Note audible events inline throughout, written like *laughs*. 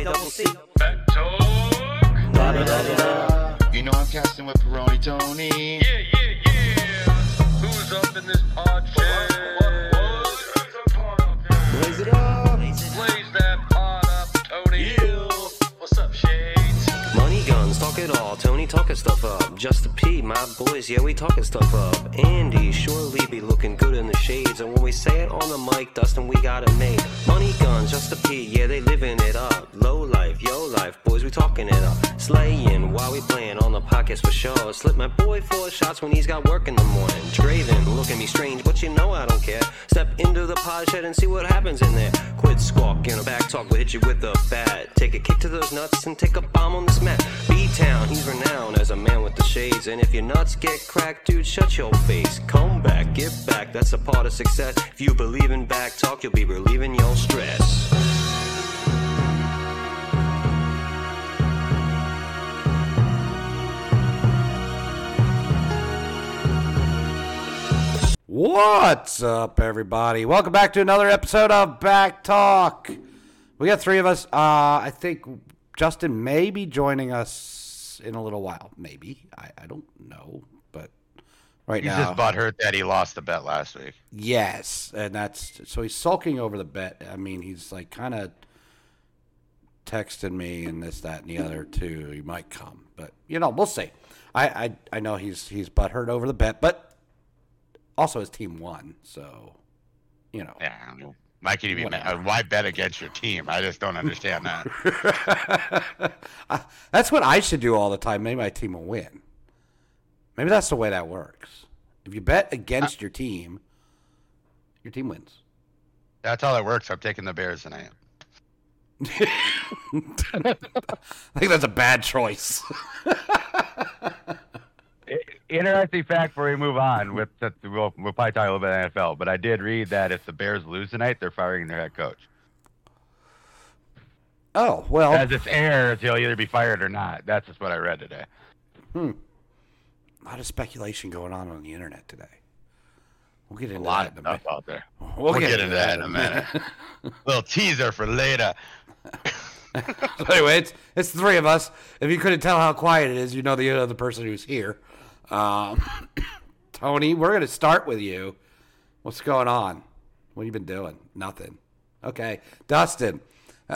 A double C. You know I'm casting with Peroni Tony. Yeah, yeah, yeah. Who's up in this pod chat? Blaze it up. Blaze that pod up, Tony. What's up, Shades? Money guns, talk it all. Tony talking stuff up. Just a P, my boys, yeah, we talking stuff up. Andy surely be looking good in the shades. And when we say it on the mic, Dustin, we got it made. Money guns, just a P, yeah, they living it up. Low life, yo life, boys, we talking it up. Slaying while we playing on the pockets for sure. Slip my boy four shots when he's got work in the morning. Draven, look at me strange, but you know I don't care. Step into the pod shed and see what happens in there. Quit squawking, back talk will hit you with a bat. Take a kick to those nuts and take a bomb on this mat. B-Town, he's renowned as a man with the shades. And if your nuts get cracked, dude, shut your face. Come back, get back, that's a part of success. If you believe in back talk, you'll be relieving your stress. What's up, everybody? Welcome back to another episode of BACC Talk. We got three of us. Uh, I think Justin may be joining us in a little while. Maybe. I, I don't know. Right He's now. just butthurt that he lost the bet last week. Yes. And that's. So he's sulking over the bet. I mean, he's like kind of texting me and this, that, and the other, too. He might come. But, you know, we'll see. I, I, I know he's, he's butthurt over the bet, but also his team won. So, you know. Yeah. Why can you be mad? Why bet against your team? I just don't understand that. *laughs* That's what I should do all the time. Maybe my team will win. Maybe that's the way that works. If you bet against your team, your team wins. That's how it works. I'm taking the Bears tonight. *laughs* *laughs* I think that's a bad choice. Interesting fact before we move on. With the, we'll, we'll probably talk a little bit of NFL, but I did read that if the Bears lose tonight, they're firing their head coach. oh well, As it's airs, he'll either be fired or not. That's just what I read today. Hmm. A lot of speculation going on on the internet today. We'll get A into lot that of in a minute. out there. We'll, We'll get into that in a minute. *laughs* Little teaser for later. *laughs* so anyway, it's it's the three of us. If you couldn't tell how quiet it is, you know the other person who's here. Um, *coughs* Tony, we're gonna start with you. What's going on? What have you been doing? Nothing. Okay, Dustin. *laughs*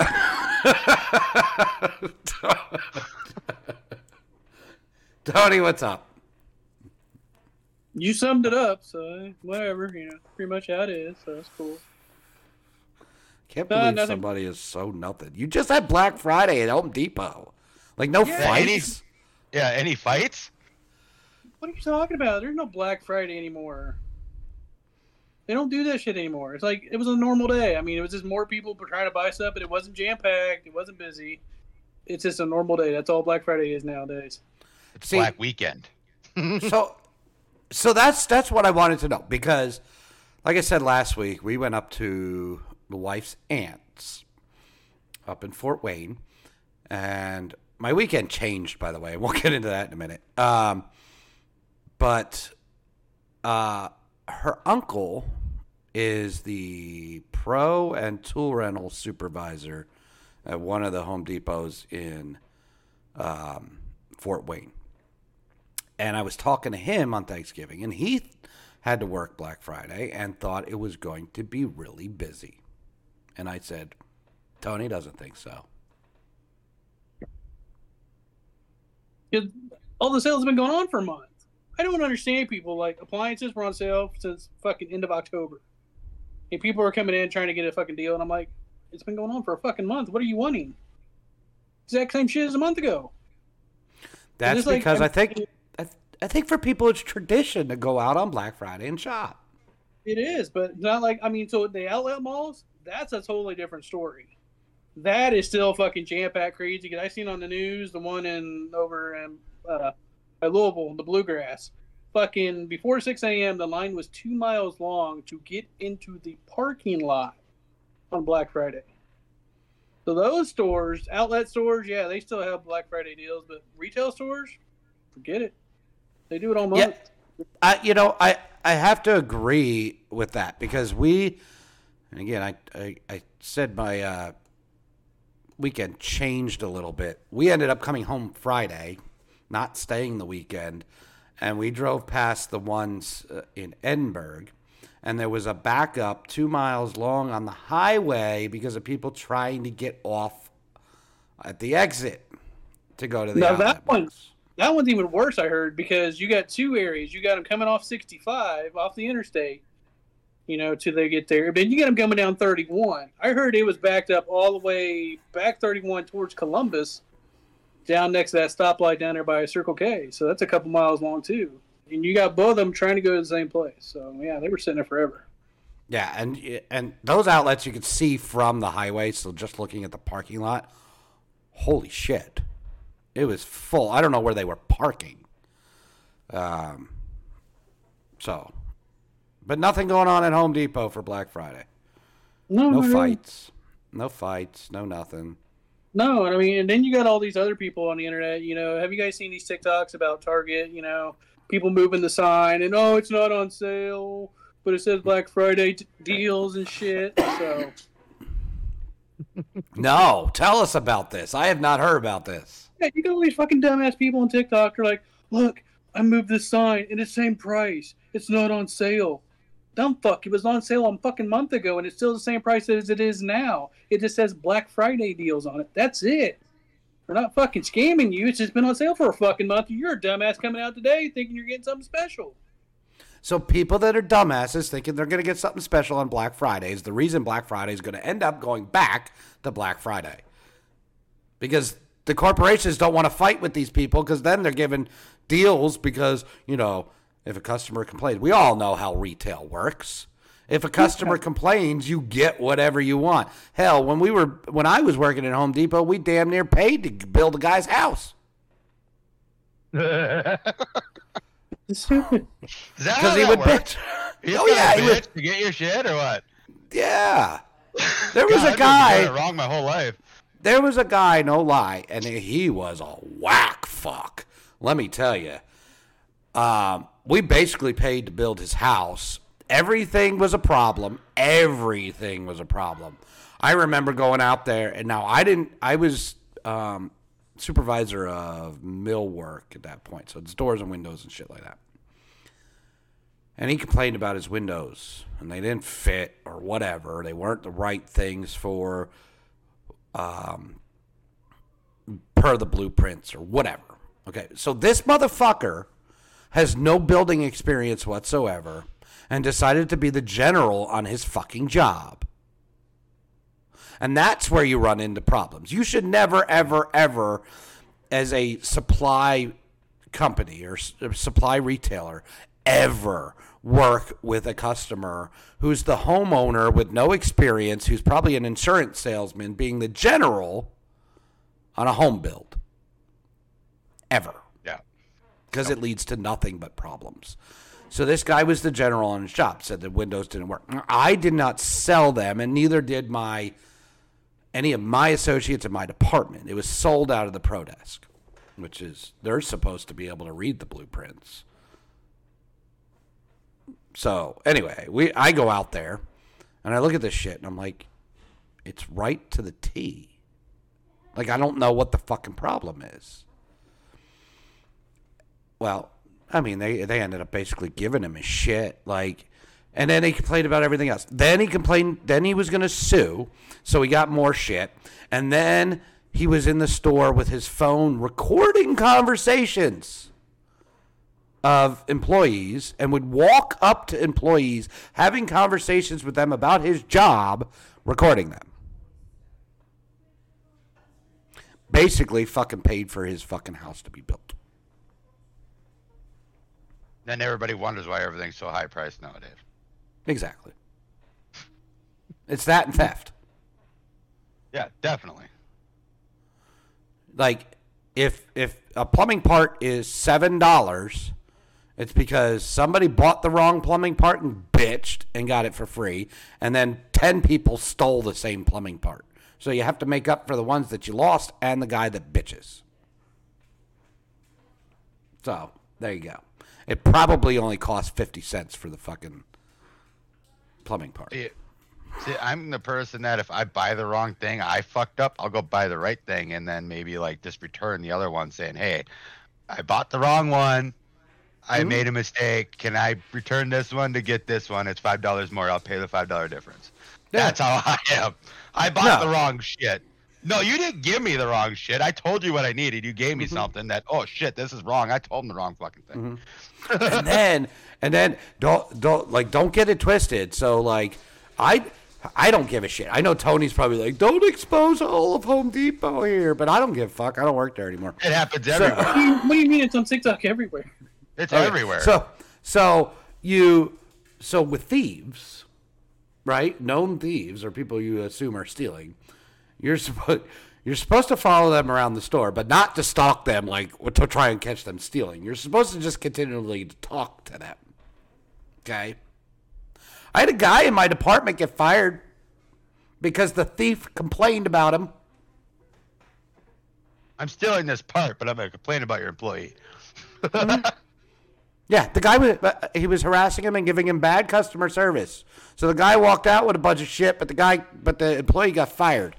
Tony, what's up? You summed it up, so whatever, you know, pretty much how it is, so that's cool. Can't Uh, believe nothing. somebody is so nothing. You just had Black Friday at Home Depot. Like no Yeah, fights. Yeah. Any fights? What are you talking about? There's no Black Friday anymore. They don't do that shit anymore. It's like it was a normal day. I mean, it was just more people trying to buy stuff, but it wasn't jam packed. It wasn't busy. It's just a normal day. That's all Black Friday is nowadays. It's See- Black Weekend. *laughs* so so that's that's what I wanted to know because like I said last week, we went up to the wife's aunt's up in Fort Wayne and my weekend changed by the way. We'll *laughs* get into that in a minute. Um but uh her uncle is the pro and tool rental supervisor at one of the Home Depots in um, Fort Wayne and I was talking to him on Thanksgiving, and he had to work Black Friday and thought it was going to be really busy. And I said, Tony doesn't think so. all the sales have been going on for a month. I don't understand people like appliances were on sale since fucking end of October, and people are coming in trying to get a fucking deal, and I'm like, it's been going on for a fucking month. What are you wanting? Exact same shit as a month ago. That's it's like- because I think I, think for people it's tradition to go out on Black Friday and shop. It is, but not like I mean, so the outlet malls, that's a totally different story. That is still fucking jam packed crazy. Because I seen on the news the one in over in uh, Louisville, the Bluegrass. Fucking before six a.m., the line was two miles long to get into the parking lot on Black Friday. So those stores, outlet stores, yeah, they still have Black Friday deals, but retail stores, forget it. They do it all month. Yeah. I, you know, I, I have to agree with that because we, and again, I, I, I said my uh, weekend changed a little bit. We ended up coming home Friday, not staying the weekend, and we drove past the ones uh, in Edinburgh, and there was a backup two miles long on the highway because of people trying to get off at the exit to go to the Now that outlet one, malls. That one's even worse. I heard because you got two areas. You got them coming off 65 off the interstate, you know, till they get there. Then you got them coming down 31. I heard it was backed up all the way back 31 towards Columbus, down next to that stoplight down there by Circle K. So that's a couple miles long too. And you got both of them trying to go to the same place. So yeah, they were sitting there forever. Yeah, and and those outlets you could see from the highway. So just looking at the parking lot, holy shit, it was full. I don't know where they were parking. Um. So, but nothing going on at Home Depot for Black Friday. No, No fights. No fights. No nothing. No, I mean, and then you got all these other people on the internet. You know, have you guys seen these TikToks about Target? You know, people moving the sign and oh, it's not on sale, but it says Black Friday t- deals and shit. So *coughs* No, tell us about this. I have not heard about this. Yeah, you got all these fucking dumbass people on TikTok. They're like, look, I moved this sign in the same price. It's not on sale. Dumb fuck. It was on sale a fucking month ago, and it's still the same price as it is now. It just says Black Friday deals on it. That's it. We're not fucking scamming you. It's just been on sale for a fucking month. You're a dumbass coming out today thinking you're getting something special. So people that are dumbasses thinking they're going to get something special on Black Friday is the reason Black Friday is going to end up going back to Black Friday. Because the corporations don't want to fight with these people because then they're given deals because, you know, if a customer complains, we all know how retail works. If a customer complains, you get whatever you want. Hell, when we were when I was working at Home Depot, we damn near paid to build a guy's house. *laughs* Is that Because how he that would works? *laughs* bitch. He's Oh, yeah, a he would- to get your shit or what? Yeah. *laughs* There was God, a I've been doing guy. wrong my whole life. There was a guy, no lie, and he was a whack fuck. Let me tell you. Um, we basically paid to build his house. Everything was a problem. Everything was a problem. I remember going out there, and now I didn't. I was um, supervisor of mill work at that point, so it's doors and windows and shit like that. And he complained about his windows, and they didn't fit or whatever. They weren't the right things for Um, per the blueprints or whatever. Okay, so this motherfucker has no building experience whatsoever and decided to be the general on his fucking job. And that's where you run into problems. You should never, ever, ever, as a supply company or supply retailer, ever work with a customer who's the homeowner with no experience, who's probably an insurance salesman, being the general on a home build. Ever Yeah. because it leads to nothing but problems. So this guy was the general on his job, said the windows didn't work. I did not sell them, and neither did my any of my associates in my department. It was sold out of the pro desk, which is they're supposed to be able to read the blueprints. So anyway, we I go out there and I look at this shit and I'm like, it's right to the T. Like I don't know what the fucking problem is. Well, I mean, they they ended up basically giving him his shit, like, and then he complained about everything else. Then he complained. Then he was going to sue, so he got more shit. And then he was in the store with his phone recording conversations of employees and would walk up to employees having conversations with them about his job, recording them. Basically, fucking paid for his fucking house to be built. Then everybody wonders why everything's so high priced nowadays. Exactly. It's that and theft. Yeah, definitely. Like if if a plumbing part is seven dollars, it's because somebody bought the wrong plumbing part and bitched and got it for free, and then ten people stole the same plumbing part. So you have to make up for the ones that you lost and the guy that bitches. So there you go. It probably only cost fifty cents for the fucking plumbing part. Yeah. See, I'm the person that if I buy the wrong thing, I fucked up. I'll go buy the right thing, and then maybe like just return the other one, saying, "Hey, I bought the wrong one. I Mhm. made a mistake. Can I return this one to get this one? It's five dollars more. I'll pay the five dollar difference." Yeah. That's how *laughs* I am. I bought No. the wrong shit. No, you didn't give me the wrong shit. I told you what I needed. You gave me Mhm. something that, oh shit, this is wrong. I told him the wrong fucking thing. and then and then don't don't like don't get it twisted. So like I I don't give a shit. I know Tony's probably like, don't expose all of Home Depot here, but I don't give a fuck. I don't work there anymore. It happens So- everywhere. What do you, what do you mean it's on TikTok everywhere? It's Okay, everywhere. So so you so with thieves, right? Known thieves or people you assume are stealing. You're supposed you're supposed to follow them around the store, but not to stalk them like to try and catch them stealing. You're supposed to just continually talk to them. Okay. I had a guy in my department get fired because the thief complained about him. I'm stealing this part, but I'm gonna complain about your employee. Mm-hmm. *laughs* Yeah, the guy was uh, he was harassing him and giving him bad customer service. So the guy walked out with a bunch of shit, but the guy but the employee got fired.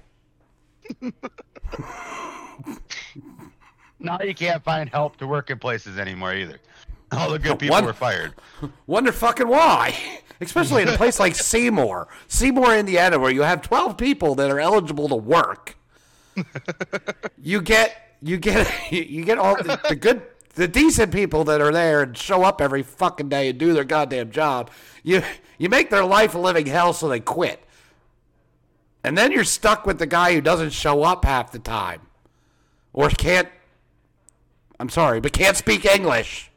Now you can't find help to work in places anymore either. All the good *laughs* people One- were fired. *laughs* Wonder fucking why. Especially in a place like Seymour, Seymour, Indiana, where you have twelve people that are eligible to work. *laughs* You get you get you get all the, the good the decent people that are there and show up every fucking day and do their goddamn job. You you make their life a living hell so they quit. And then you're stuck with the guy who doesn't show up half the time. Or can't I'm sorry, but can't speak English.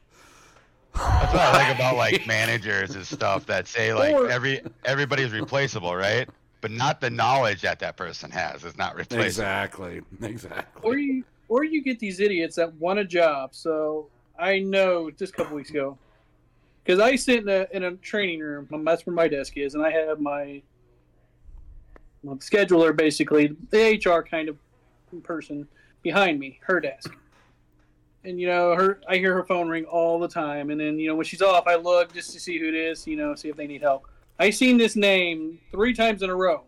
That's what I like about like *laughs* managers and stuff that say like Or- every everybody's replaceable, right? But not the knowledge that that person has is not replaceable. Exactly. Exactly. Or you or you get these idiots that want a job. So I know just a couple weeks ago, because I sit in a in a training room. That's where my desk is, and I have my well, scheduler, basically the HR kind of person behind me, her desk. And you know, her I hear her phone ring all the time, and then you know when she's off, I look just to see who it is, you know, see if they need help. I seen this name three times in a row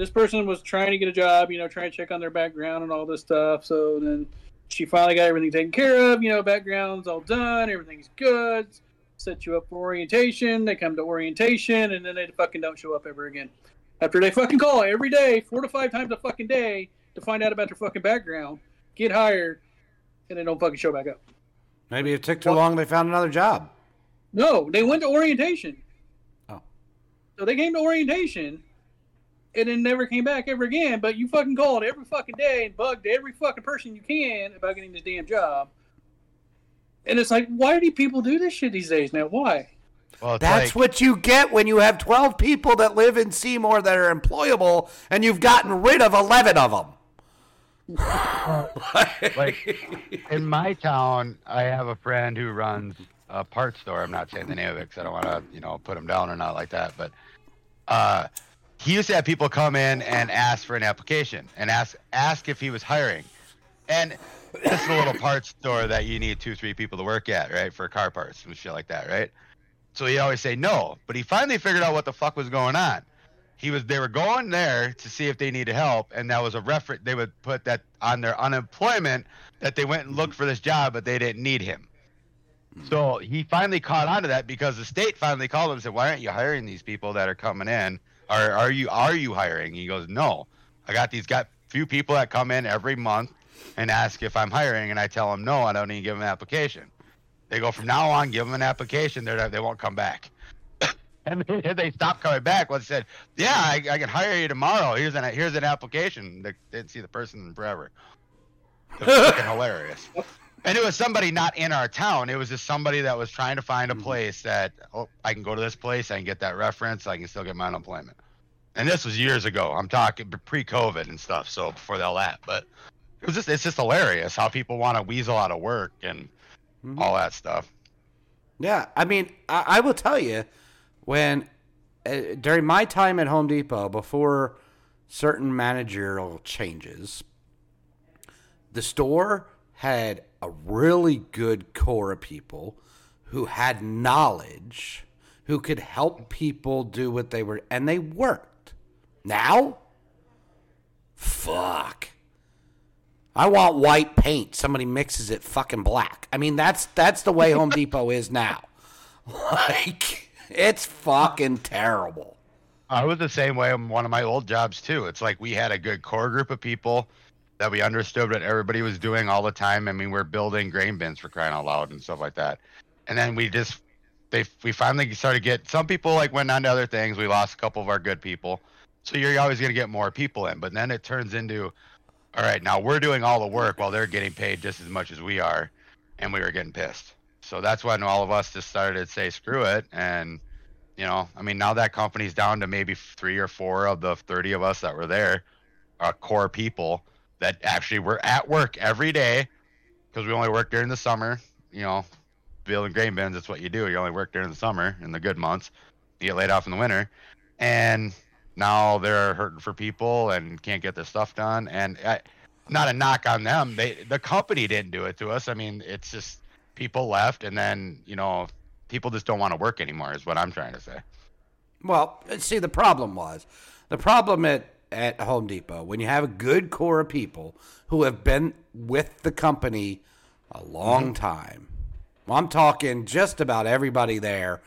this person was trying to get a job, you know, trying to check on their background and all this stuff. So then she finally got everything taken care of, you know, background's all done, everything's good. Set you up for orientation. They come to orientation and then they fucking don't show up ever again. After they fucking call every day, four to five times a fucking day to find out about their fucking background, get hired, and they don't fucking show back up. Maybe it took too long. They found another job. No, they went to orientation. Oh. So they came to orientation and then never came back ever again. But you fucking called every fucking day and bugged every fucking person you can about getting this damn job. And it's like, why do people do this shit these days now? Why? Well, That's like, what you get when you have 12 people that live in Seymour that are employable and you've gotten rid of 11 of them. *laughs* like in my town, I have a friend who runs a parts store. I'm not saying the name of it because I don't want to, you know, put him down or not like that. But uh, he used to have people come in and ask for an application and ask ask if he was hiring. And this is a little parts store that you need two, three people to work at, right, for car parts and shit like that, right? So he always say no. But he finally figured out what the fuck was going on. He was they were going there to see if they needed help, and that was a reference. They would put that on their unemployment that they went and looked for this job, but they didn't need him. Hmm. So he finally caught on to that because the state finally called him and said, "Why aren't you hiring these people that are coming in? Are are you are you hiring?" He goes, "No, I got these got few people that come in every month and ask if I'm hiring, and I tell them no, I don't even give them an application. They go from now on, give them an application, they they won't come back." *laughs* And they, stopped coming back. Well, said, "Yeah, I, I can hire you tomorrow. Here's an here's an application." They didn't see the person in forever. It was fucking hilarious. *laughs* And it was somebody not in our town. It was just somebody that was trying to find a place that oh, I can go to this place, I can get that reference, I can still get my unemployment. And this was years ago. I'm talking pre-COVID and stuff, so before all that. But it was just it's just hilarious how people want to weasel out of work and all that stuff. Yeah, I mean, I, I will tell you, when uh, during my time at Home Depot, before certain managerial changes, the store had a really good core of people who had knowledge, who could help people do what they were, and they worked. Now, fuck. I want white paint. Somebody mixes it fucking black. I mean, that's that's the way Home Depot is now. *laughs* Like, it's fucking terrible. I was the same way in one of my old jobs too. It's like we had a good core group of people that we understood what everybody was doing all the time. I mean, we're building grain bins for crying out loud and stuff like that. And then we just they we finally started get some people like went on to other things. We lost a couple of our good people. So you're always gonna get more people in. But then it turns into all right, now we're doing all the work while they're getting paid just as much as we are, and we were getting pissed. So that's when all of us just started to say screw it and you know, I mean, now that company's down to maybe three or four of the 30 of us that were there, uh, core people that actually were at work every day because we only work during the summer. You know, building grain bins, that's what you do. You only work during the summer in the good months. You get laid off in the winter. And now they're hurting for people and can't get their stuff done. And I, not a knock on them. They, the company didn't do it to us. I mean, it's just people left and then, you know, people just don't want to work anymore is what I'm trying to say. Well, see, the problem was the problem at, at Home Depot when you have a good core of people who have been with the company a long mm-hmm. time. Well, I'm talking just about everybody there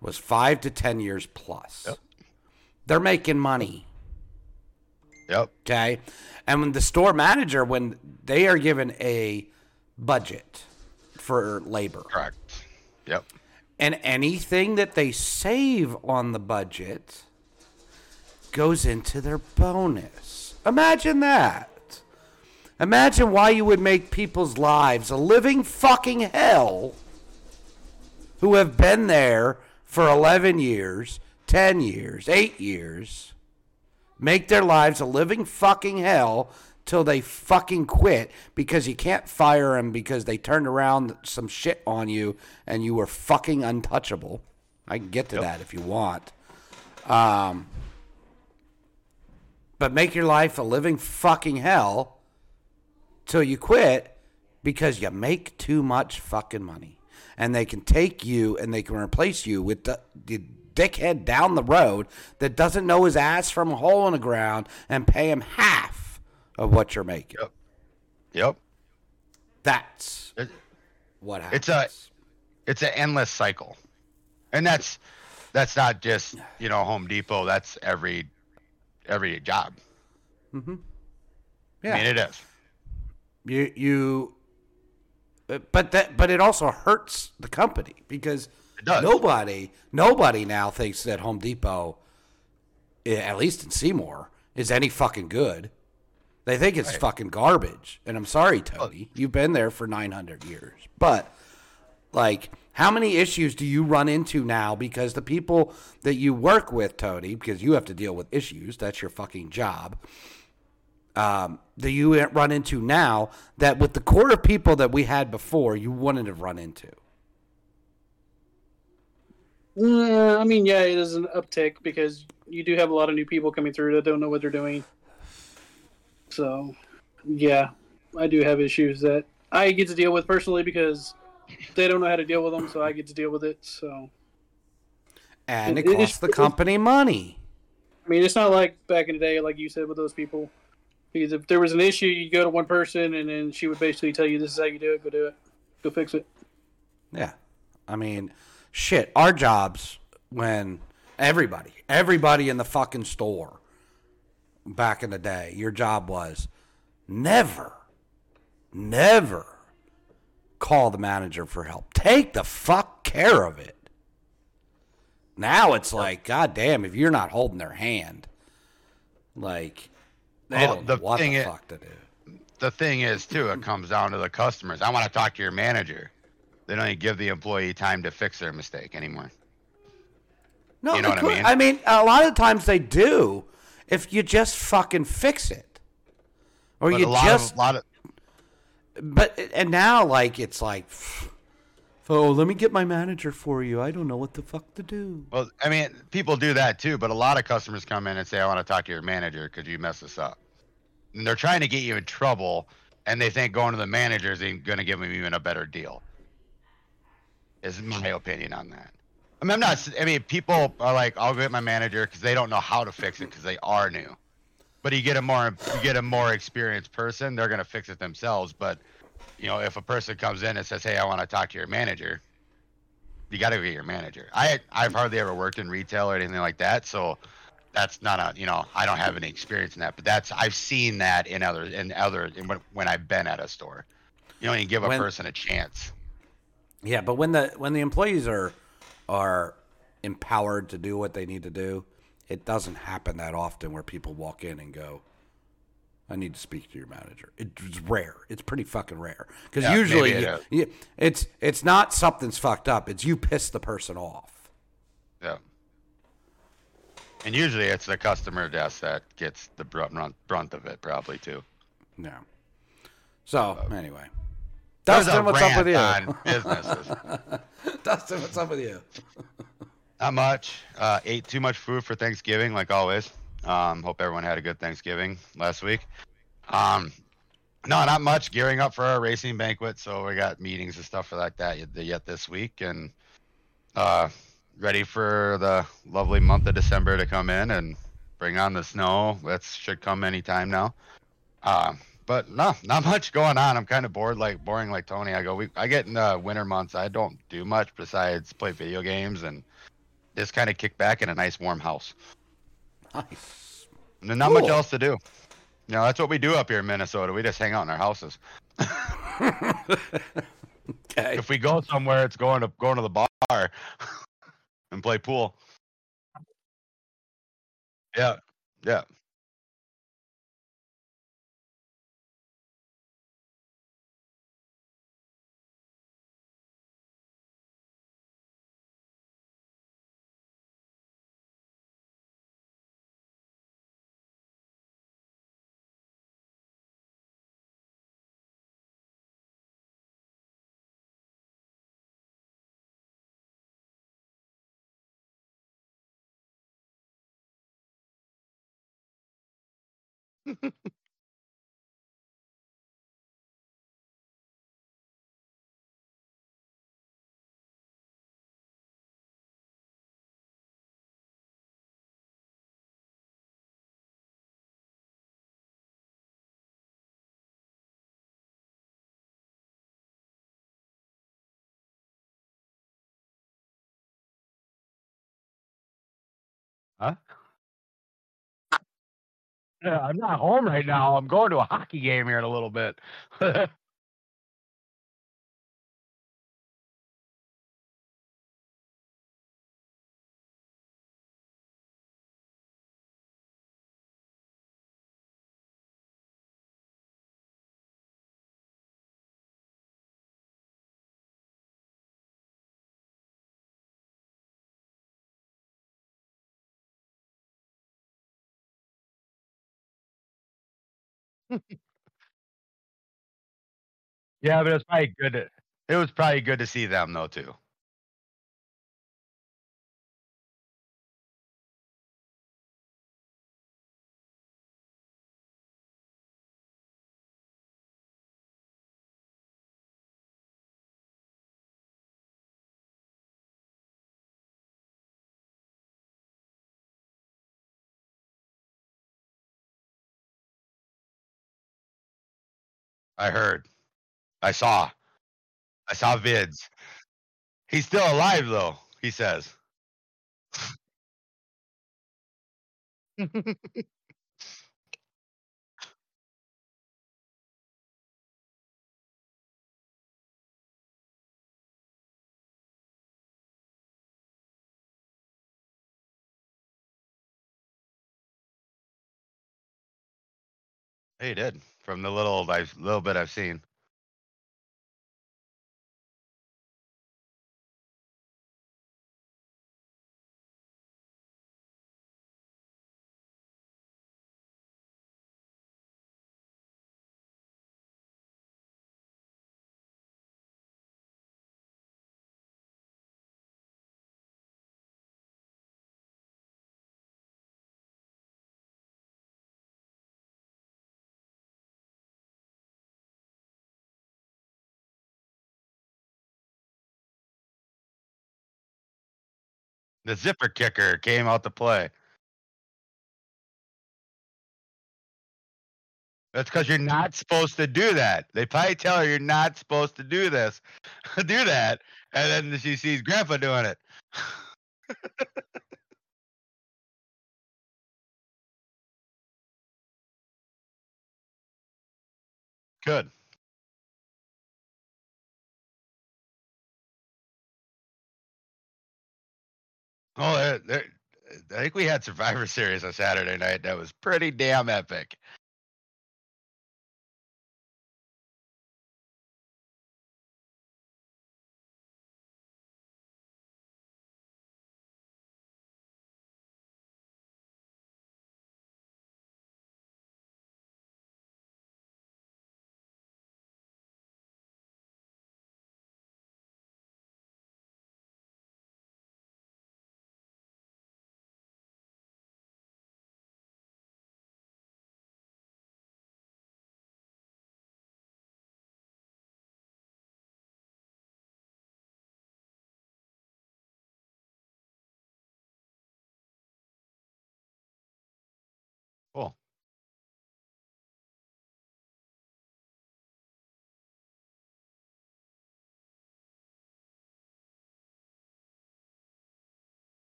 was five to 10 years plus. Yep. They're making money. Yep. Okay. And when the store manager, when they are given a budget for labor, Correct. Yep. and anything that they save on the budget goes into their bonus. Imagine that. Imagine why you would make people's lives a living fucking hell who have been there for 11 years, 10 years, 8 years. Make their lives a living fucking hell till they fucking quit because you can't fire them because they turned around some shit on you and you were fucking untouchable. I can get to that if you want. Um, but make your life a living fucking hell till you quit because you make too much fucking money. And they can take you and they can replace you with the, the dickhead down the road that doesn't know his ass from a hole in the ground and pay him half of what you're making. Yep. Yep. That's It- what happens. It's a it's an endless cycle. And that's that's not just, you know, Home Depot, that's every every job. Mm-hmm. Yeah. I mean it is. you you but that but it also hurts the company because nobody nobody now thinks that Home Depot eh, at least in Seymour is any fucking good. They think it's fucking garbage. And I'm sorry, Tony. You've been there for 900 years. But like how many issues do you run into now because the people that you work with, Tony, because you have to deal with issues, that's your fucking job um, that you run into now that with the core of people that we had before, you wouldn't have run into. Uh, I mean, yeah, it is an uptick because you do have a lot of new people coming through that don't know what they're doing. So, yeah, I do have issues that I get to deal with personally because they don't know how to deal with them, so I get to deal with it. So, And it It- it- costs the company money. I mean, it's not like back in the day, like you said, with those people. Because if there was an issue, you go to one person, and then she would basically tell you, "This is how you do it. Go do it. Go fix it." Yeah. I mean, shit, our jobs when everybody, everybody in the fucking store back in the day, your job was never, never call the manager for help. Take the fuck care of it. Now it's like, god damn, if you're not holding their hand, like they Well, don't know the what thing the is- fuck to do. The thing is too, it comes down to the customers. I want to talk to your manager. They don't even give the employee time to fix their mistake anymore. No, You know what I mean? I mean, a lot of times they do if you just fucking fix it. Or But you a lot just of a lot of but and now like it's like oh, let me get my manager for you. I don't know what the fuck to do. well, I mean, people do that too, but a lot of customers come in and say, "I want to talk to your manager because you messed this up," and they're trying to get you in trouble, and they think going to the manager is going to give them even a better deal. Is my opinion on that. I mean, I'm not. i mean, people are like, I'll get my manager because they don't know how to fix it because they are new. But you get a more you get a more experienced person, they're gonna fix it themselves. But you know, if a person comes in and says, "Hey, I want to talk to your manager," you got to get your manager. I I've hardly ever worked in retail or anything like that, so that's not a you know I don't have any experience in that. But that's I've seen that in other in other in when, when I've been at a store. You know, you give a When- person a chance. Yeah, but when the when the employees are are empowered to do what they need to do, it doesn't happen that often where people walk in and go, "I need to speak to your manager." It's rare. It's pretty fucking rare because Yeah, usually it you- you- it's it's not something's fucked up. It's you piss the person off. Yeah. And usually it's the customer desk that gets the brunt, brunt of it, probably too. Yeah. So anyway, *laughs* Dustin, what's up with you? businesses. Dustin, what's up with you? Not much. Uh, ate too much food for Thanksgiving, like always. Um, hope everyone had a good Thanksgiving last week. Um, no, not much. Gearing up for our racing banquet, so we got meetings and stuff like that yet, this week, and uh, ready for the lovely month of December to come in and bring on the snow. That should come anytime now. Uh, but no, not much going on. I'm kind of bored, like boring, like Tony. I go, we, I get in the winter months. I don't do much besides play video games and just kind of kick back in a nice warm house. Nice. And not much else to do. You know, that's what we do up here in Minnesota. We just hang out in our houses. *laughs* Okay. If we go somewhere, it's going to going to the bar *laughs* and play pool. Yeah, yeah. Huh? I'm not home right now. I'm going to a hockey game here in a little bit. *laughs* *laughs* yeah, but it's probably good. To, It was probably good to see them though too. I heard. I saw. I saw vids. He's still alive though, he says. *laughs* He did. From the little I've little bit I've seen. The zipper kicker came out to play. That's because you're not supposed to do that. They probably tell her you're not supposed to do this, *laughs* do that, and then she sees Grandpa doing it. *laughs* Good. Oh, uh, there, I think we had Survivor Series on Saturday night. That was pretty damn epic.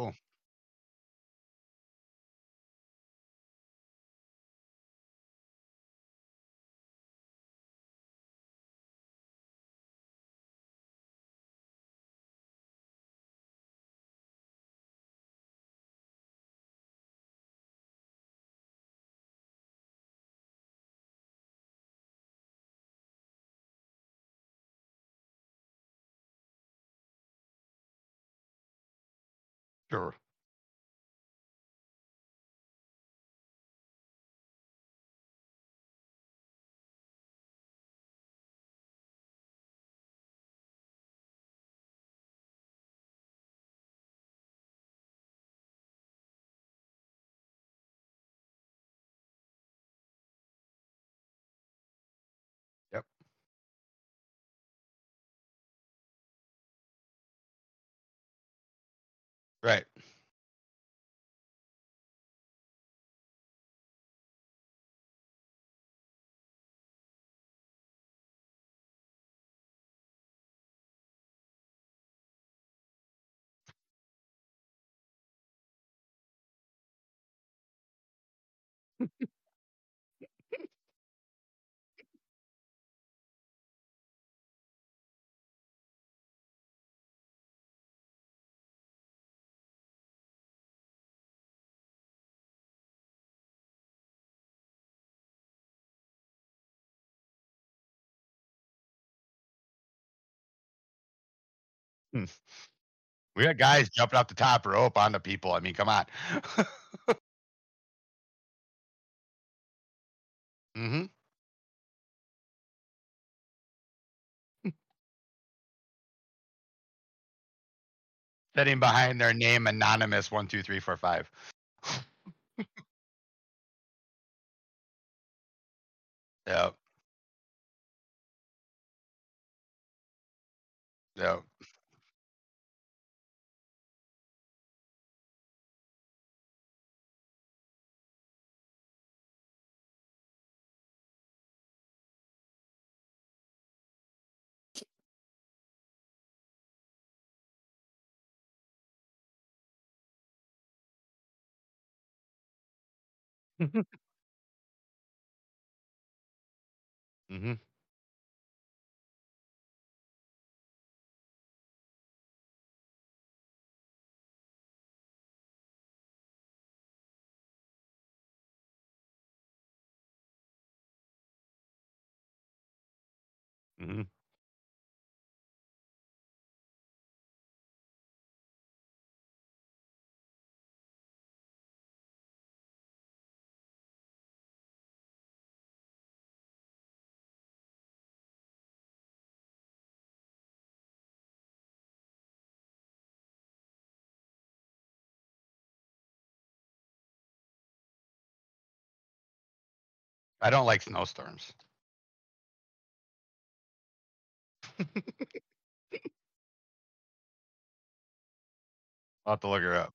Cool. Sure. Right. *laughs* Hmm. We got guys jumping off the top rope onto people. I mean, come on. *laughs* hmm Sitting behind their name anonymous one two three four five. *laughs* Yep. Yep. Hmm hmm I don't like snowstorms. *laughs* I'll have to look her up.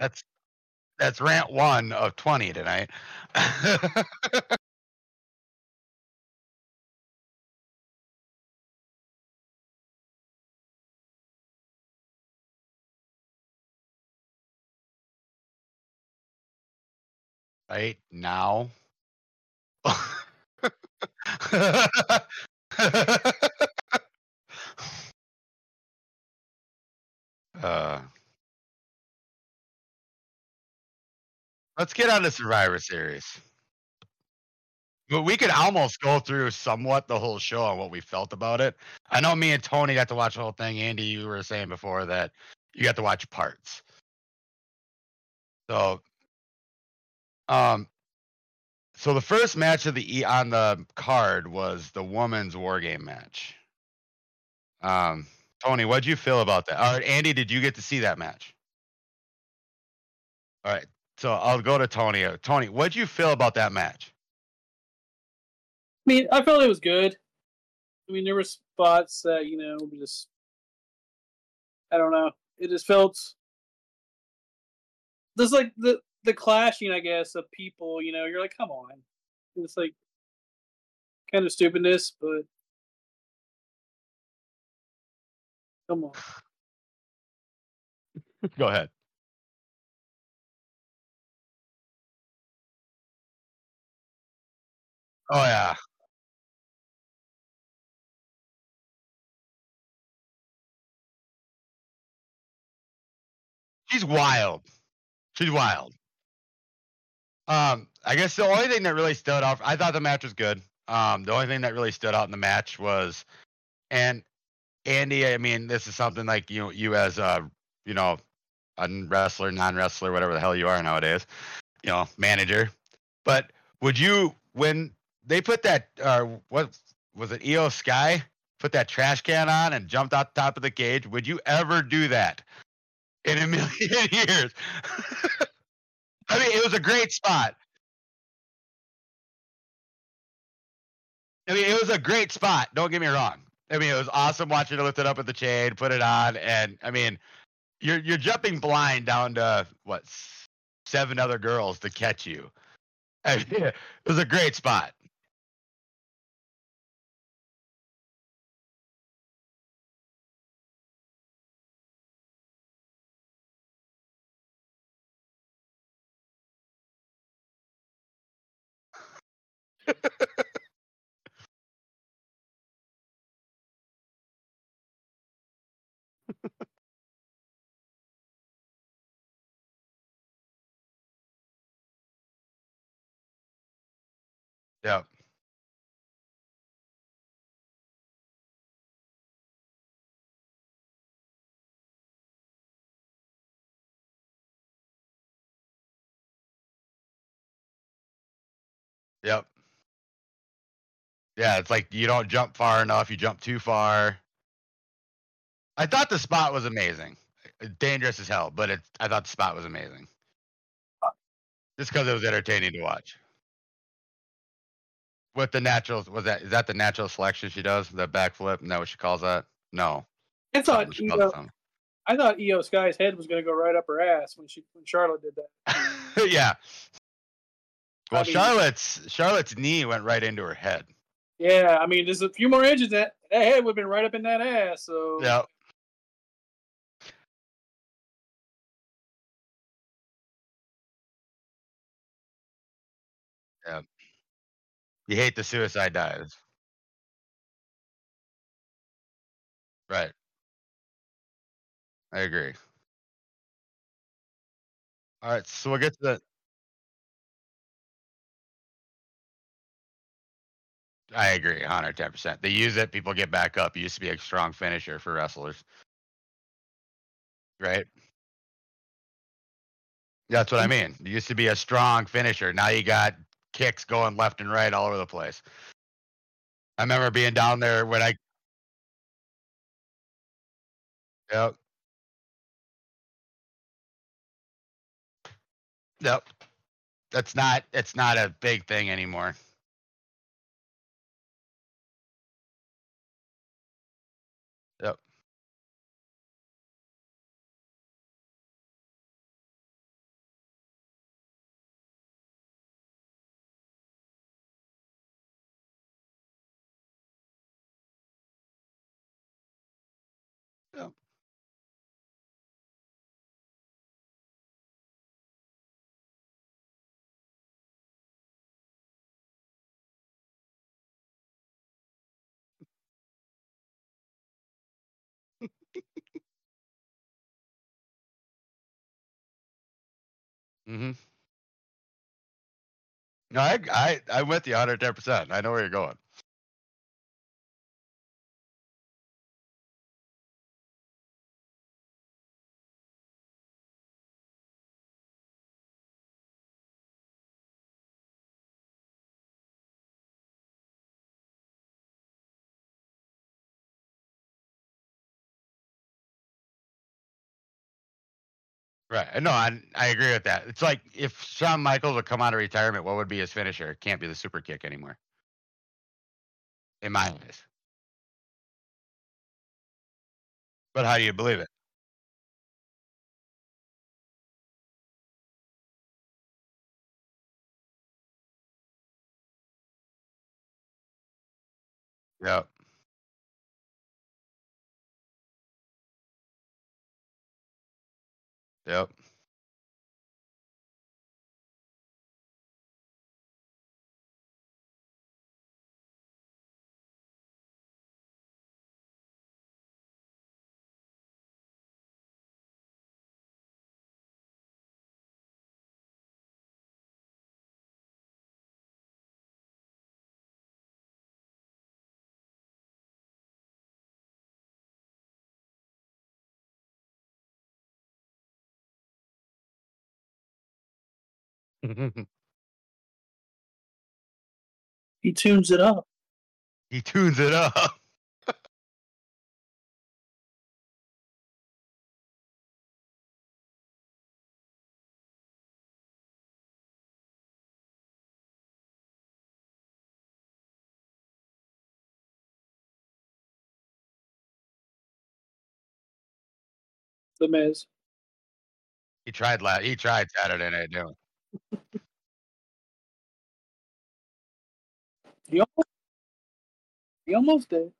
That's that's rant one of twenty tonight. *laughs* right now. *laughs* uh, let's get on to Survivor Series. But we could almost go through somewhat the whole show on what we felt about it. I know me and Tony got to watch the whole thing. Andy, you were saying before that you got to watch parts. So, um, so the first match of the E on the card was the women's war game match. Um, Tony, what'd you feel about that? All right, Andy, did you get to see that match? All right, so I'll go to Tony. Tony, what'd you feel about that match? I mean, I felt it was good. I mean, there were spots that you know just I don't know. It just felt there's like the the clashing, I guess, of people. You know, you're like, come on, it's like kind of stupidness, but come on. Go ahead. Oh yeah. She's wild. She's wild. Um, I guess the only thing that really stood out, I thought the match was good. Um, the only thing that really stood out in the match was, and Andy, I mean, this is something like you, you as a, you know, a wrestler, non-wrestler, whatever the hell you are nowadays, you know, manager. But would you, when they put that, uh, what was it, Iyo Sky, put that trash can on and jumped out the top of the cage? Would you ever do that in a *laughs* million years? *laughs* I mean, it was a great spot. I mean, it was a great spot. Don't get me wrong. I mean, it was awesome watching her lift it up with the chain, put it on, and I mean, you're you're jumping blind down to what seven other girls to catch you. *laughs* I mean, it was a great spot. Yep. Yep. Yeah, it's like you don't jump far enough, you jump too far. I thought the spot was amazing, dangerous as hell, but it. I thought the spot was amazing, just because it was entertaining to watch. With the natural, was that is that the natural selection she does? The backflip? Is that what she calls that? No. I thought Iyo. I thought Iyo Sky's head was going to go right up her ass when she when Charlotte did that. *laughs* yeah. Well, I mean- Charlotte's Charlotte's knee went right into her head. Yeah, I mean, there's a few more inches that that head would have been right up in that ass. So Yeah. Yeah. You hate the suicide dives. Right. I agree. All right, so we'll get to the. I agree, 110%. They use it, people get back up. It used to be a strong finisher for wrestlers. Right? That's what I mean. It used to be a strong finisher. Now you got kicks going left and right all over the place. I remember being down there when I. Yep. Yep. That's not. It's not a big thing anymore. Mm-hmm. No, I, I, I'm with you 110%. I know where you're going. Right. Uh, no, I, I agree with that. It's like if Shawn Michaels would come out of retirement, what would be his finisher? It can't be the super kick anymore. In my eyes. But how do you believe it? Yep. Yep. *laughs* he tunes it up. he tunes it up. *laughs* The Miz. He tried la- he tried Saturday night doing. He almost, he almost did.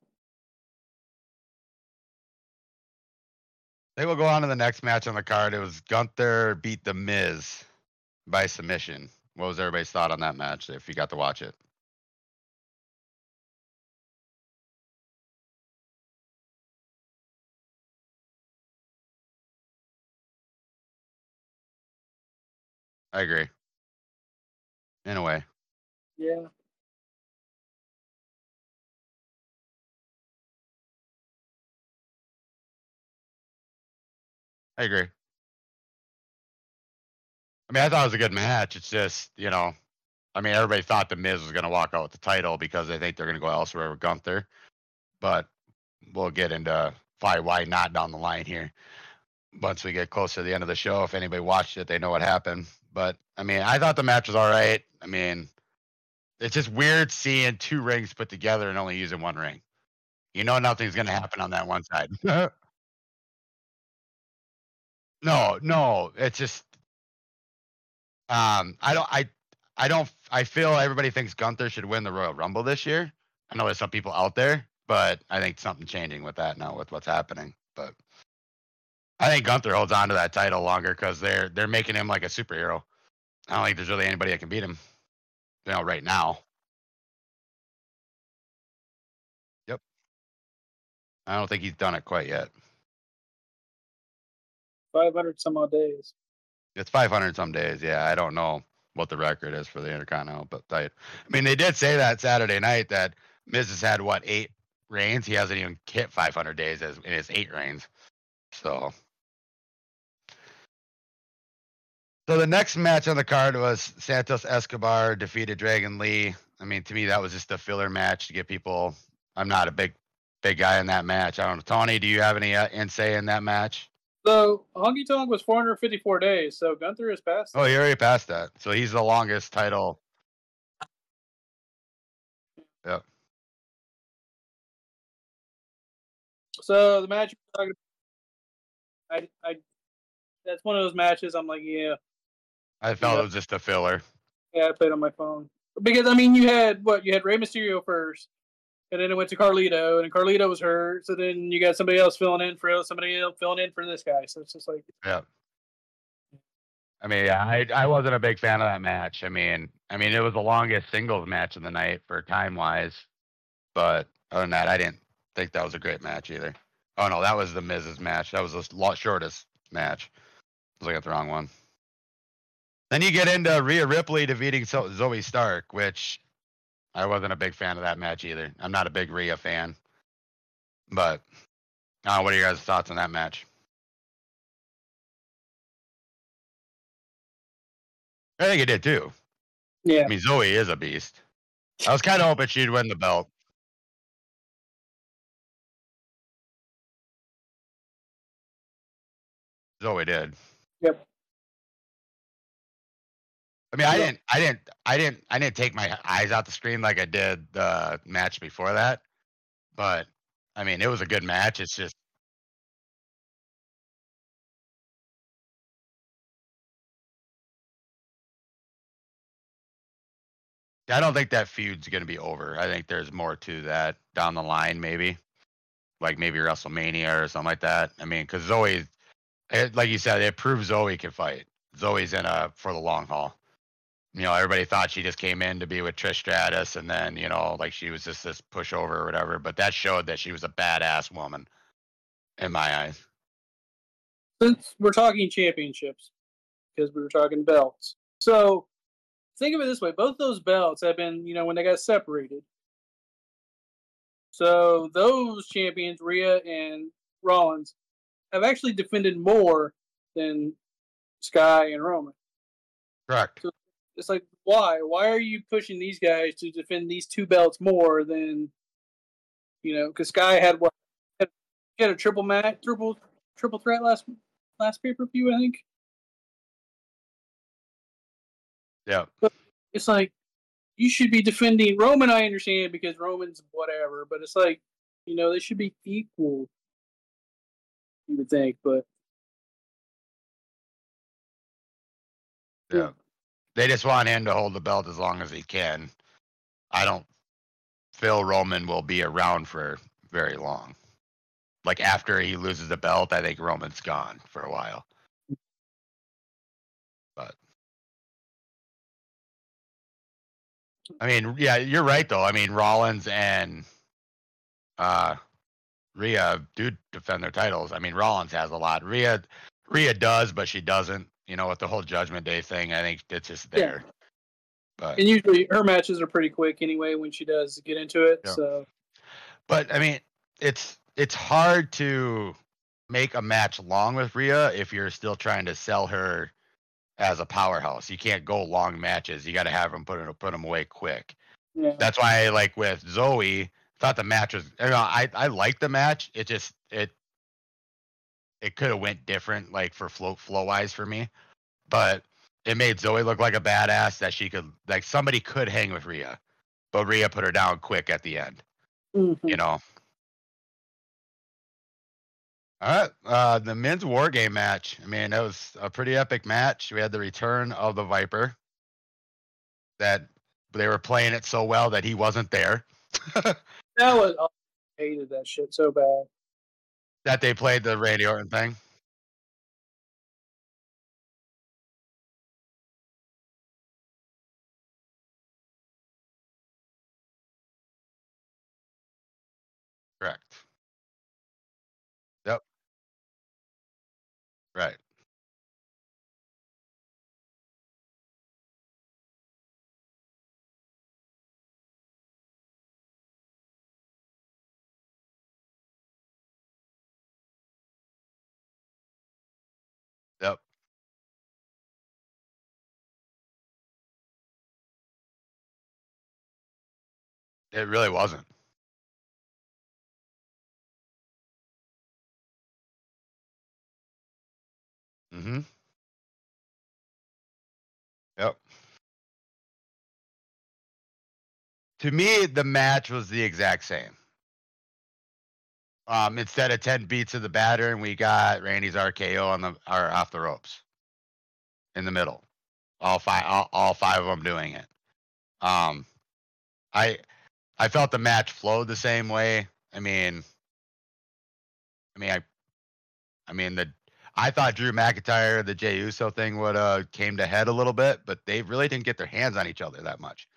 They will go on to the next match on the card. It was Gunther beat the Miz by submission. What was everybody's thought on that match? If you got to watch it, I agree. In a way, Yeah. I agree. I mean, I thought it was a good match. It's just, you know, I mean, everybody thought the Miz was going to walk out with the title because they think they're going to go elsewhere with Gunther. But we'll get into probably why not down the line here. Once we get close to the end of the show, if anybody watched it, they know what happened. But I mean, I thought the match was all right. I mean, it's just weird seeing two rings put together and only using one ring. You know, nothing's gonna happen on that one side. *laughs* no, no, it's just. Um, I don't. I I don't. I feel everybody thinks Gunther should win the Royal Rumble this year. I know there's some people out there, but I think something changing with that now with what's happening. But I think Gunther holds on to that title longer because they're they're making him like a superhero. I don't think there's really anybody that can beat him. You know, right now. Yep. I don't think he's done it quite yet. 500 some odd days. It's 500 some days. Yeah, I don't know what the record is for the Intercontinental, but I, I mean, they did say that Saturday night that Miz has had what eight reigns. He hasn't even hit 500 days as in his eight reigns. So, so the next match on the card was Santos Escobar defeated Dragon Lee. I mean, to me, that was just a filler match to get people. I'm not a big, big guy in that match. I don't know, Tony. Do you have any uh, insight in that match? So Honky Tonk was 454 days. So Gunther is past. Oh, he already passed that. So he's the longest title. Yep. So the match I, I, that's one of those matches. I'm like, yeah, I felt Yeah. it was just a filler. yeah. I played on my phone because I mean, you had what? You had Rey Mysterio first, and then it went to Carlito, and Carlito was hurt. So then you got somebody else filling in for somebody else filling in for this guy. So it's just like, Yeah. I mean, yeah, I I wasn't a big fan of that match. I mean, I mean, it was the longest singles match of the night for time wise, but other than that, I didn't think that was a great match either. Oh no, that was the Miz's match. That was the shortest match. I was looking at the wrong one. Then you get into Rhea Ripley defeating Zoey Stark, which I wasn't a big fan of that match either. I'm not a big Rhea fan, but uh, what are your guys' thoughts on that match? I think it did too. yeah, I mean, Zoey is a beast. I was kind of hoping she'd win the belt. Zoe did. Yep. I mean, I didn't, I didn't, I didn't, I didn't take my eyes out the screen like I did the match before that. But I mean, it was a good match. It's just I don't think that feud's going to be over. I think there's more to that down the line, maybe, like maybe WrestleMania or something like that. I mean, because Zoey, it, like you said, it proves Zoey can fight. Zoey's in a for the long haul. You know, everybody thought she just came in to be with Trish Stratus, and then you know, like she was just this pushover or whatever. But that showed that she was a badass woman, in my eyes. since we're talking championships, because we were talking belts. So think of it this way: both those belts have been, you know, when they got separated. So those champions, Rhea and Rollins, have actually defended more than Sky and Roman. Correct. It's like, why? Why are you pushing these guys to defend these two belts more than, you know, because Sky had what? Had, he had a triple match, triple triple threat last last pay per view, I think. Yeah. It's like you should be defending Roman. I understand because Roman's whatever, but it's like you know they should be equal. You would think, but Yeah. They just want him to hold the belt as long as he can. I don't feel Roman will be around for very long. Like after he loses the belt, I think Roman's gone for a while. But I mean, yeah, you're right though. I mean, Rollins and uh Rhea do defend their titles. I mean, Rollins has a lot. Rhea Rhea does, but she doesn't. You know, with the whole Judgment Day thing, I think it's just Yeah. there. But and usually her matches are pretty quick anyway when she does get into it. Yeah. So but I mean, it's it's hard to make a match long with Rhea if you're still trying to sell her as a powerhouse. You can't go long matches. You got to have them put them put them away quick. yeah, That's why, like with Zoey, thought the match was. You know, I I liked the match. It just it it could have went different, like for flow flow wise for me. But it made Zoey look like a badass that she could like somebody could hang with Rhea, but Rhea put her down quick at the end. Mhm. You know. All right, uh, the men's war game match. I mean, that was a pretty epic match. We had the return of the Viper. That they were playing it so well that he wasn't there. *laughs* That was oh, I hated that shit so bad. That they played the Randy Orton thing. Correct. Yep. Right. It really wasn't. Mm-hmm. Yep. To me, the match was the exact same. Um, instead of ten beats of the batter, and we got Randy's RKO on the or off the ropes in the middle. All five, all, all five of them doing it. Um, I, I felt the match flowed the same way. I mean, I mean, I, I mean the, I thought Drew McIntyre, the Jey Uso thing would uh came to head a little bit, but they really didn't get their hands on each other that much.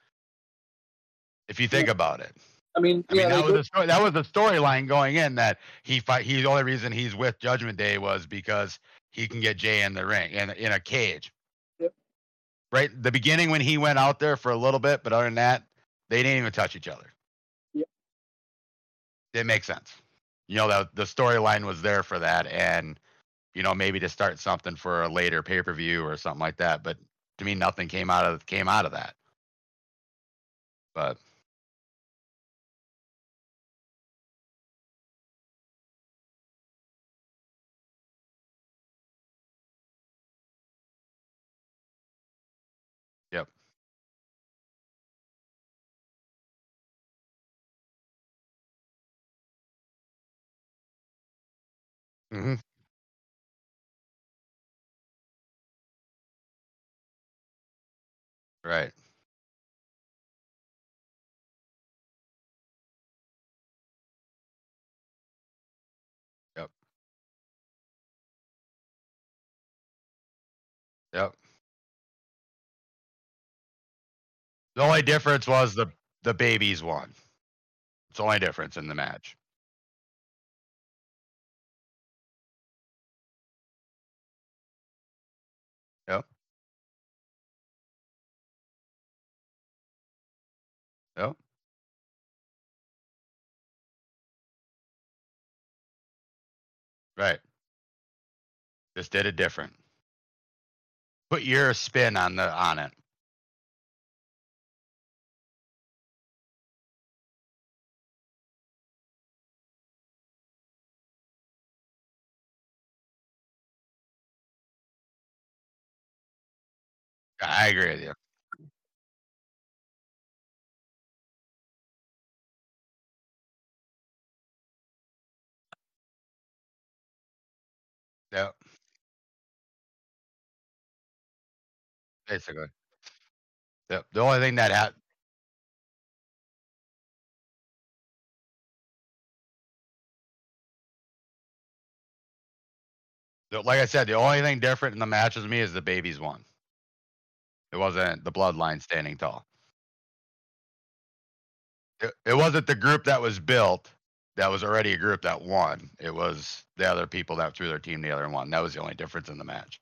If you think about it. I mean, I yeah, mean, that was did- the story. That was the storyline going in that he fight. He the only reason he's with Judgment Day was because he can get Jey in the ring in in a cage. Yep. Right. The beginning when he went out there for a little bit, but other than that, they didn't even touch each other. It makes sense. You know that the storyline was there for that, and you know maybe to start something for a later pay per view or something like that. But to me, nothing came out of came out of that. But hmm Right. Yep. Yep. The only difference was the the babies won. It's the only difference in the match. Right. Just did it different. Put your spin on the on it. I agree with you. Yep. Basically. Yep. The only thing that had the- like I said, the only thing different in the match with me is the babies won. It wasn't the bloodline standing tall. It, it wasn't the group that was built that was already a group that won. It was the other people that threw their team together and won. That was the only difference in the match.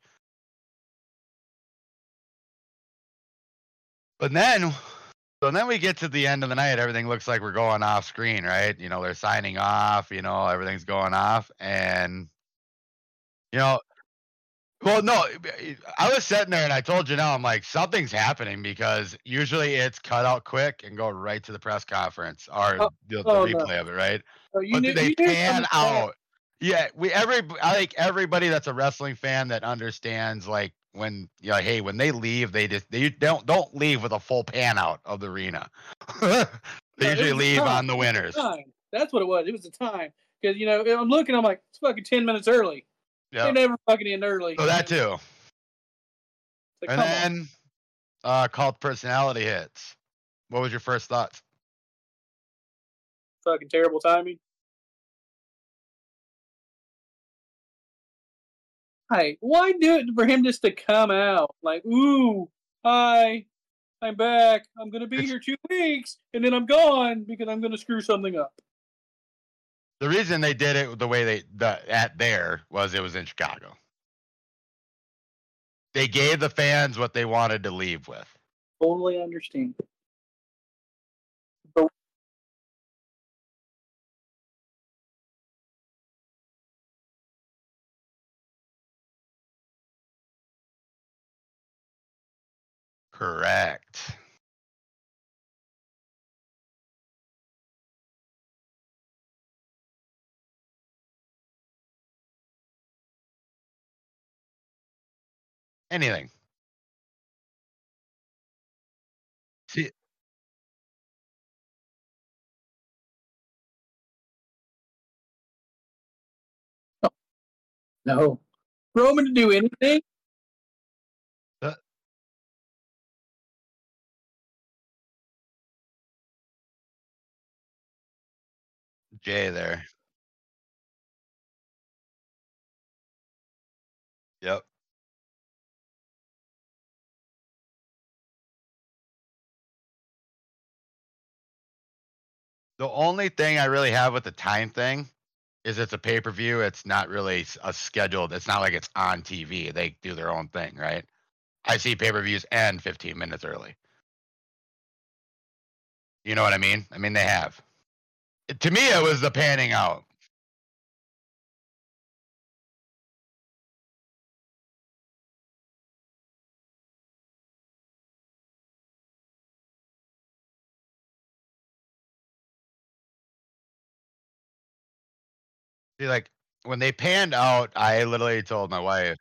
But then, so then we get to the end of the night. Everything looks like we're going off screen, right? You know, they're signing off. You know, everything's going off, and you know, well, no, I was sitting there and I told you now, I'm like, something's happening because usually it's cut out quick and go right to the press conference or Oh, the, the oh, no. replay of it, right? So you but knew, they pan from the start. out. yeah, we every I think everybody that's a wrestling fan that understands like when you know, hey, when they leave, they just they don't don't leave with a full pan out of the arena. *laughs* they No, usually leave time. on the winners. That's what it was. It was the time. Because you know, I'm looking. I'm like, it's fucking ten minutes early. Yeah. They never fucking end early. So that too. Like, And on. then uh called personality hits. What was your first thoughts? Fucking terrible timing. Hey, why do it for him just to come out like, ooh, hi, I'm back. I'm gonna be here two weeks, and then I'm gone because I'm gonna screw something up. The reason they did it the way they the at there was it was in Chicago. They gave the fans what they wanted to leave with. Totally understand. Correct. Anything. See, No. Roman to do anything? Jay there. Yep. The only thing I really have with the time thing is it's a pay per view. It's not really a scheduled. It's not like it's on TV. They do their own thing, right? I see pay per views end 15 minutes early. You know what I mean? I mean, they have. To me, it was the panning out. See, like when they panned out, I literally told my wife,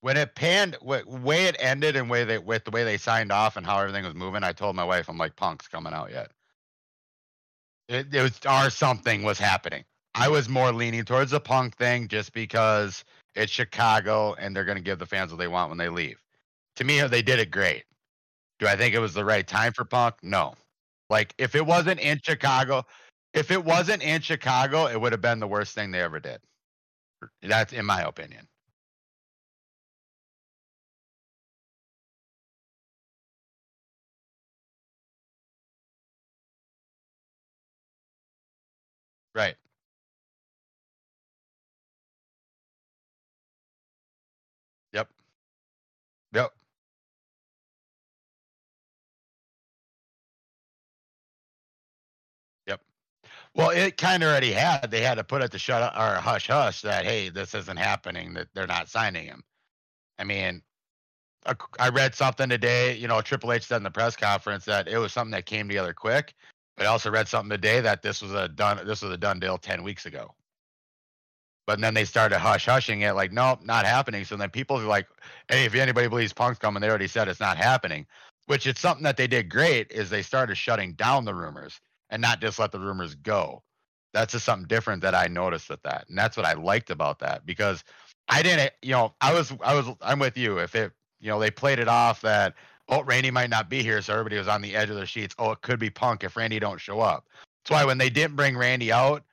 when it panned, way it ended and way they with the way they signed off and how everything was moving, I told my wife, I'm like, Punk's coming out yet. It, it was or something was happening. I was more leaning towards the Punk thing just because it's Chicago and they're going to give the fans what they want when they leave. To me, they did it great. Do I think it was the right time for Punk? No. Like if it wasn't in Chicago, if it wasn't in Chicago, it would have been the worst thing they ever did. That's in my opinion. Right. Yep. Yep. Yep. Well, it kind of already had. They had to put it to shut up or hush hush that hey, this isn't happening. That they're not signing him. I mean, I read something today. You know, Triple H said in the press conference that it was something that came together quick. But I also read something today that this was a done. This was a done deal ten weeks ago. But then they started hush hushing it, like, nope, not happening. So then people are like, hey, if anybody believes Punk's coming, they already said it's not happening. Which it's something that they did great is they started shutting down the rumors and not just let the rumors go. That's just something different that I noticed with that, and that's what I liked about that because I didn't, you know, I was, I was, I'm with you. If it, you know, they played it off that oh, Randy might not be here, so everybody was on the edge of their sheets. Oh, it could be Punk if Randy don't show up. That's why when they didn't bring Randy out,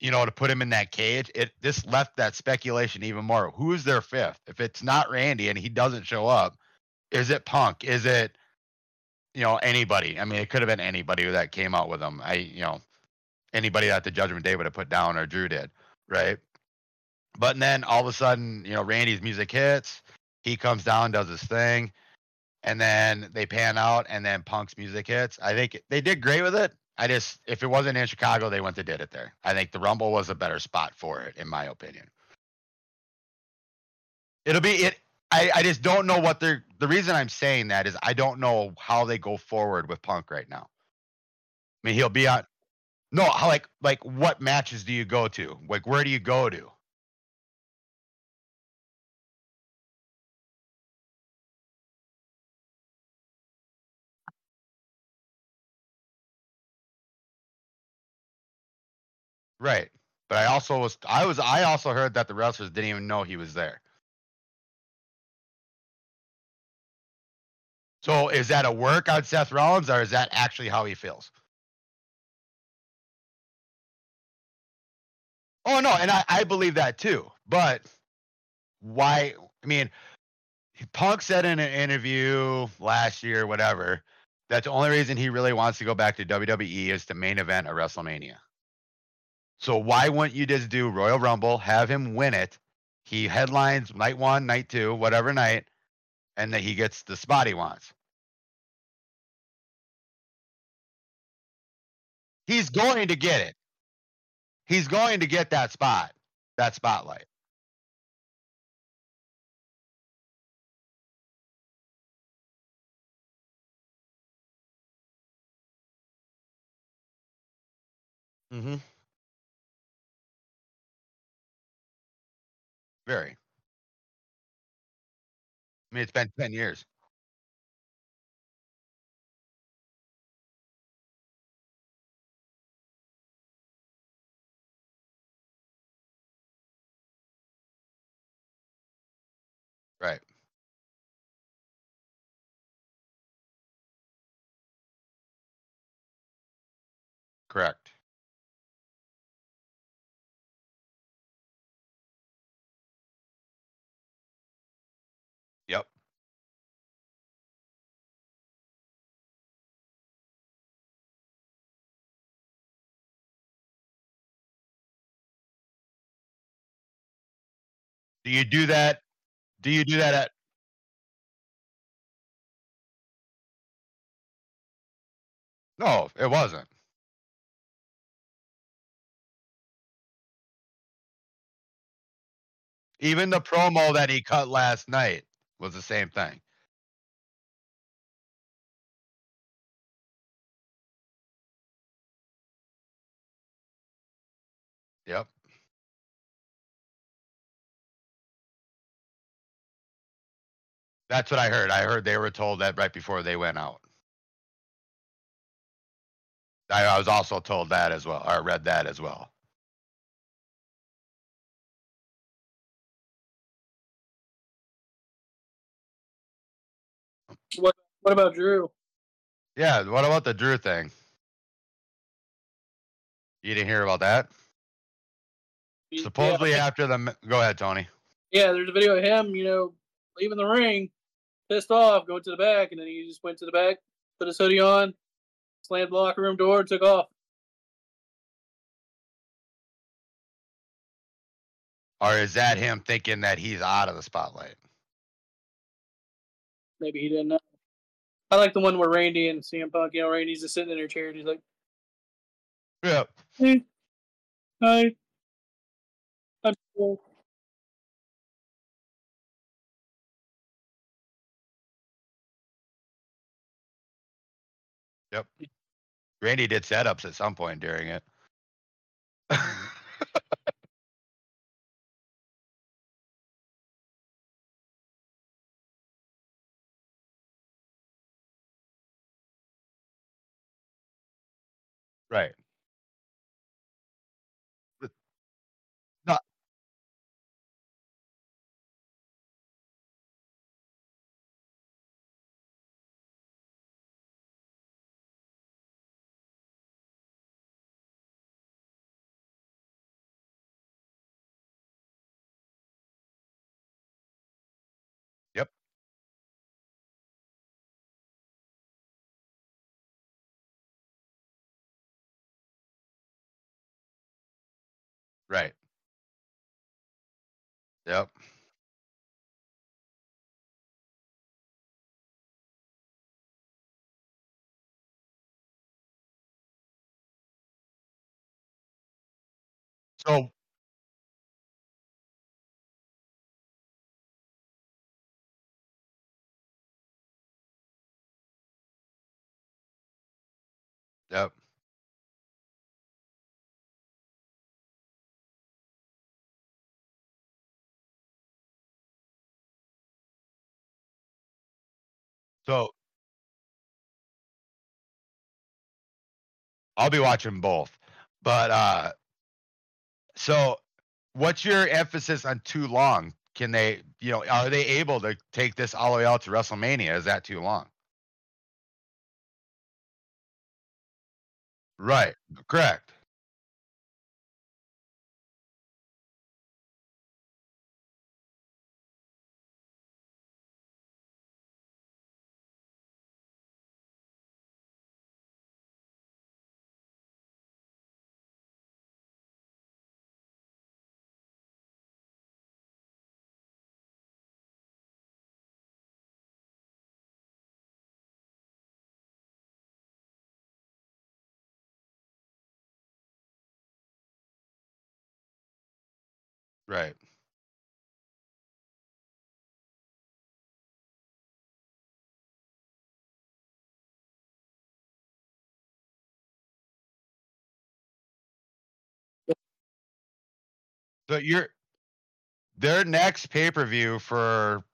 you know, to put him in that cage, it this left that speculation even more. Who's their fifth? If it's not Randy and he doesn't show up, is it Punk? Is it you know anybody? I mean, it could have been anybody that came out with him. I you know anybody that the Judgment Day would have put down or Drew did, right? But then all of a sudden, you know, Randy's music hits. He comes down, does his thing, and then they pan out, and then Punk's music hits. I think they did great with it. I just, if it wasn't in Chicago, they went to did it there. I think the Rumble was a better spot for it, in my opinion. It'll be it. I, I just don't know what they're. The reason I'm saying that is I don't know how they go forward with Punk right now. I mean, he'll be on. No, like like what matches do you go to? Like where do you go to? Right. But I also was I was I also heard that the wrestlers didn't even know he was there. So is that a work on Seth Rollins or is that actually how he feels? Oh no, and I, I believe that too. But why I mean Punk said in an interview last year, whatever, that the only reason he really wants to go back to WWE is to main event a WrestleMania. So why wouldn't you just do Royal Rumble, have him win it? He headlines night one, night two, whatever night, and then he gets the spot he wants. He's going to get it. He's going to get that spot, that spotlight. Mm-hmm. Very. I mean, it's been 10 years. Right. Correct. Do you do that? Do you do that at No, it wasn't. Even the promo that he cut last night was the same thing. Yep. That's what I heard. I heard they were told that right before they went out. I, I was also told that as well, or read that as well. What What about Drew? Yeah, what about the Drew thing? You didn't hear about that? Supposedly yeah, after the go ahead, Tony. yeah, there's a video of him, you know, leaving the ring, pissed off, going to the back, and then he just went to the back, put his hoodie on, slammed the locker room door, and took off. Or is that him thinking that he's out of the spotlight? Maybe he didn't know. I like the one where Randy and CM Punk, you know, Randy's just sitting in their chair and he's like, Yeah. hey, hi. I'm cool." Randy did setups at some point during it. *laughs* right. Right. Yep. So So I'll be watching both. But uh so what's your emphasis on too long? Can they, you know, are they able to take this all the way out to WrestleMania? Is that too long? Right. Correct. Right. So you're their next pay per view for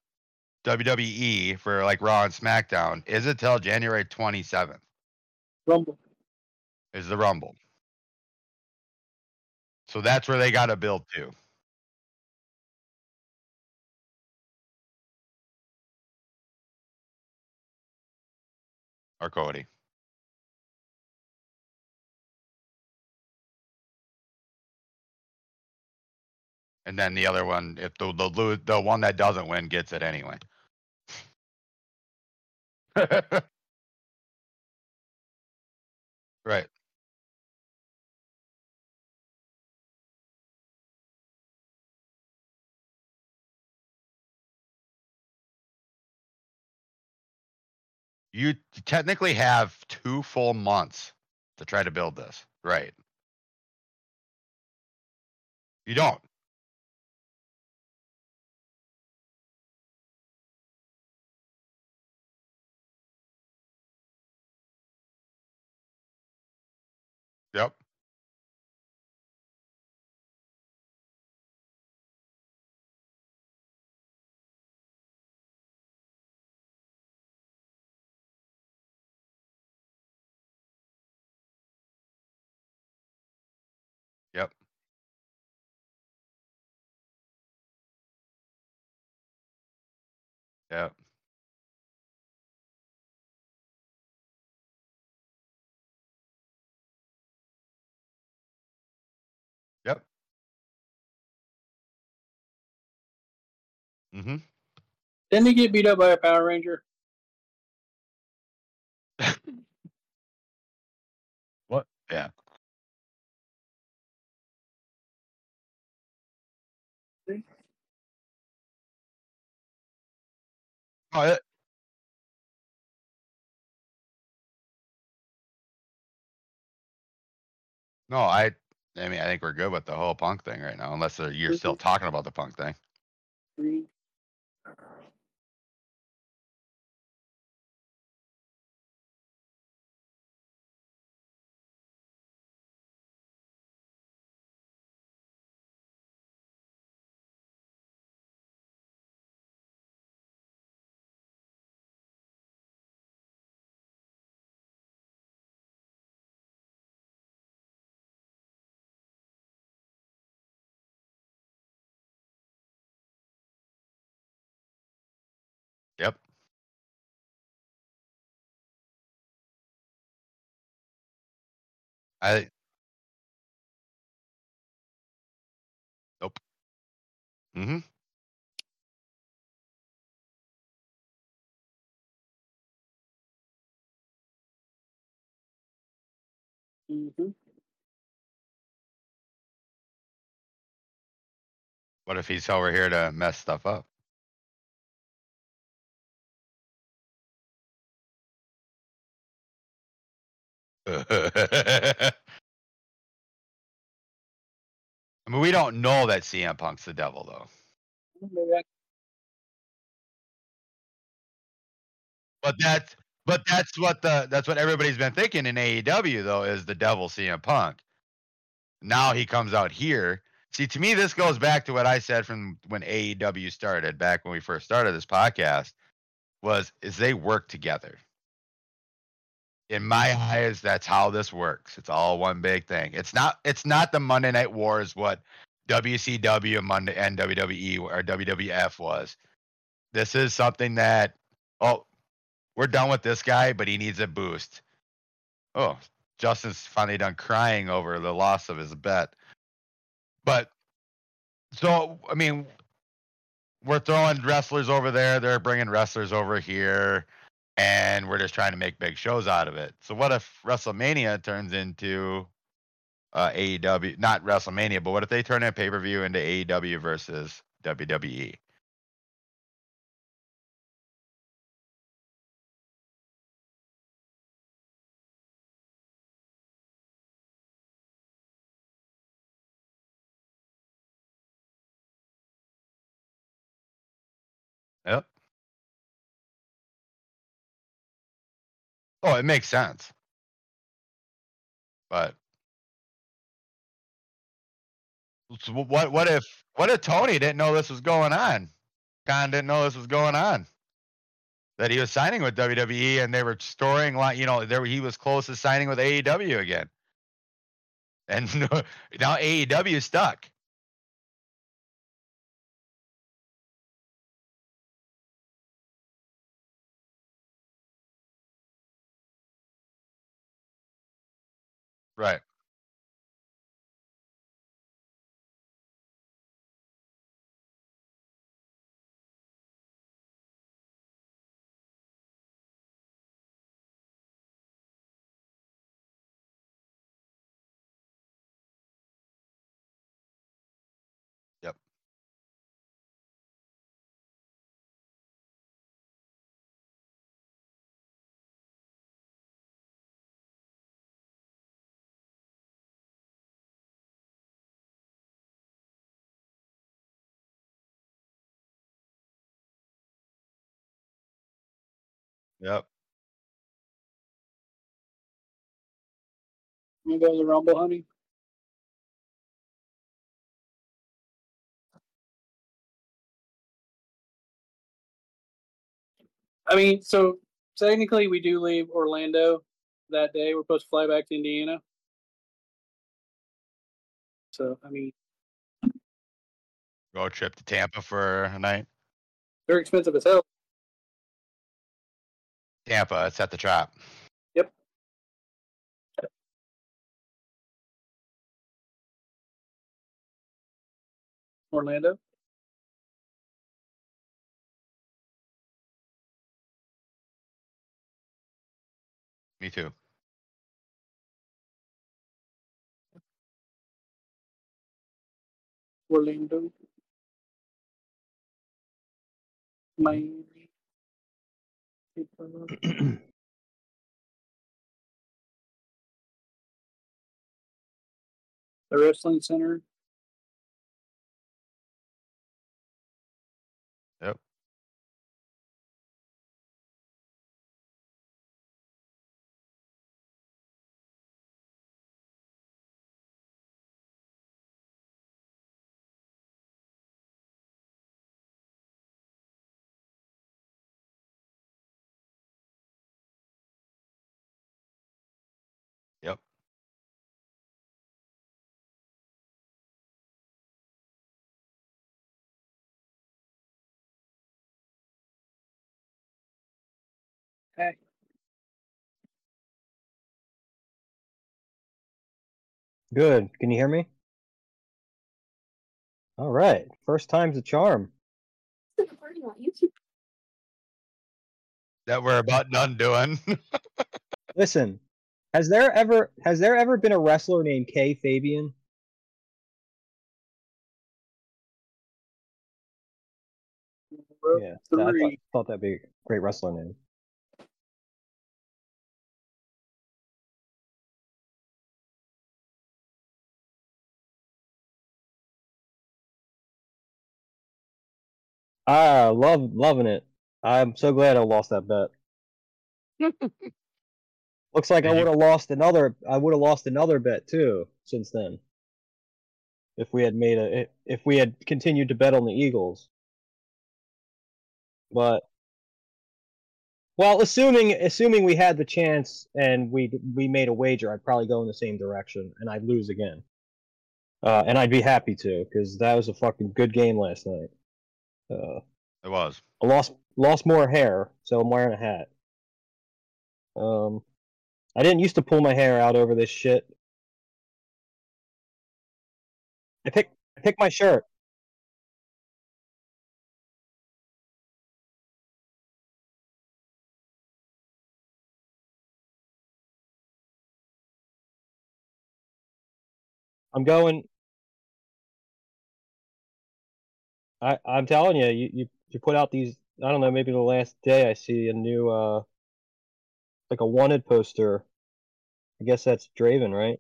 WWE for like Raw and SmackDown is until January 27th? Rumble. Is the Rumble. So that's where they got to build to. Or Cody. And then the other one, if the the lo- the one that doesn't win gets it anyway. *laughs* right. You technically have two full months to try to build this. Right. You don't. Yep. Yep. Mm-hmm. Didn't he get beat up by a Power Ranger? What? Yeah. Oh, it, no, I. I mean, I think we're good with the whole punk thing right now, unless uh, you're still talking about the punk thing. Three. I. Nope. Mm-hmm. Mm-hmm. What if he's over here to mess stuff up? *laughs* I mean, we don't know that CM Punk's the devil, though. But that's But that's what the that's what everybody's been thinking in AEW though is the devil CM Punk. Now he comes out here. See, to me, this goes back to what I said from when AEW started, back when we first started this podcast, was is they work together. In my eyes, that's how this works. It's all one big thing. It's not it's not the Monday Night Wars what WCW Monday and WWE or WWF was. This is something that oh, we're done with this guy, but he needs a boost. Oh, Justin's finally done crying over the loss of his bet. But so I mean, we're throwing wrestlers over there. They're bringing wrestlers over here, and we're just trying to make big shows out of it. So what if WrestleMania turns into uh, AEW? Not WrestleMania, but what if they turn a pay per view into AEW versus? WWE? Yep. Oh, it makes sense. But so what what if what if Tony didn't know this was going on? Khan didn't know this was going on. That he was signing with WWE and they were storing like you know there he was close to signing with AEW again. And *laughs* now AEW stuck. Right. Yep. Here goes the Rumble, honey. I mean, so technically we do leave Orlando that day. We're supposed to fly back to Indiana. So I mean, Road trip to Tampa for a night. they're expensive as hell. Tampa, it's at the trap. Yep. Orlando. Me too. Orlando. Miami. *clears throat* The wrestling center. Hey. Good. Can you hear me? All right. First time's a charm. That we're about done doing. *laughs* Listen, has there ever has there ever been a wrestler named Kay Fabian? Yeah, I thought, thought that'd be a great wrestler name. Ah, love loving it. I'm so glad I lost that bet. *laughs* Looks like I would have lost another. I would have lost another bet too since then. If we had made a, if we had continued to bet on the Eagles, but well, assuming assuming we had the chance and we we made a wager, I'd probably go in the same direction and I'd lose again. Uh, and I'd be happy to because that was a fucking good game last night. Uh, It was. I lost lost more hair, so I'm wearing a hat. Um, I didn't used to pull my hair out over this shit. I pick I pick my shirt. I'm going. I I'm telling you, you you you put out these. I don't know. Maybe the last day I see a new uh, like a wanted poster. I guess that's Draven, right?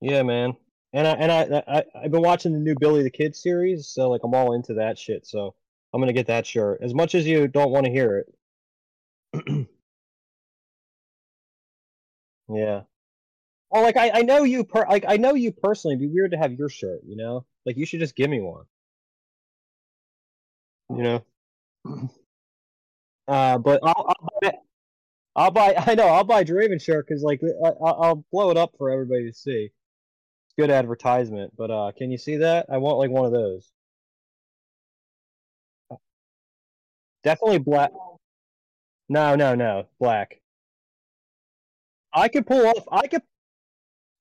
Yeah, man. And I and I, I I've been watching the new Billy the Kid series, so like I'm all into that shit. So I'm gonna get that shirt. As much as you don't want to hear it. *clears throat* yeah. Well, like I, I know you per like I know you personally. It'd be weird to have your shirt, you know. Like you should just give me one. You know. *clears throat* Uh, but I'll, I'll buy. I'll buy. *laughs* I know I'll buy Draven shirt because like I- I'll blow it up for everybody to see. It's good advertisement. But uh, can you see that? I want like one of those. Definitely black. No, no, no, black. I could pull off. I could.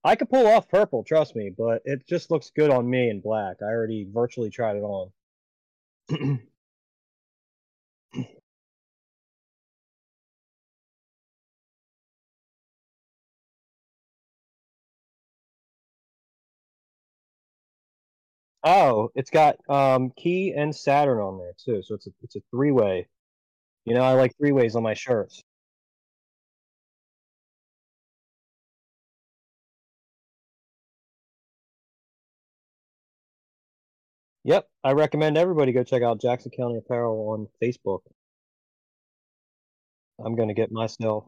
I could pull off purple. Trust me, but it just looks good on me in black. I already virtually tried it on. *clears throat* Oh, it's got um Key and Saturn on there too, so it's a it's a three way. You know, I like three ways on my shirts. Yep, I recommend everybody go check out Jackson County Apparel on Facebook. I'm gonna get myself.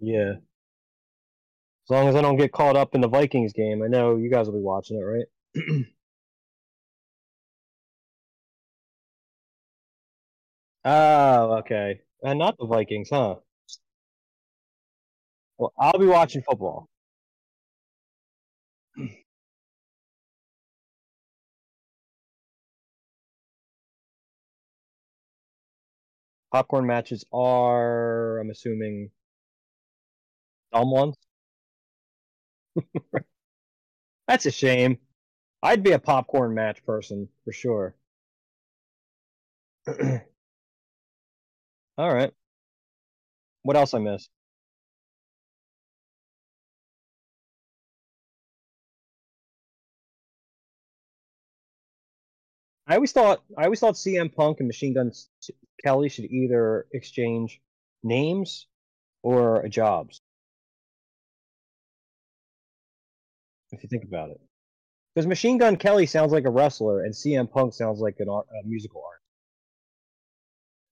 Yeah. As long as I don't get caught up in the Vikings game, I know you guys will be watching it, right? *clears throat* Oh, okay. And not the Vikings, huh? Well, I'll be watching football. *clears throat* Popcorn matches are, I'm assuming, dumb ones. *laughs* That's a shame. I'd be a popcorn match person for sure. *clears throat* All right. What else I missed? I always thought I always thought CM Punk and Machine Gun Kelly should either exchange names or jobs. If you think about it, because Machine Gun Kelly sounds like a wrestler and CM Punk sounds like an art, a musical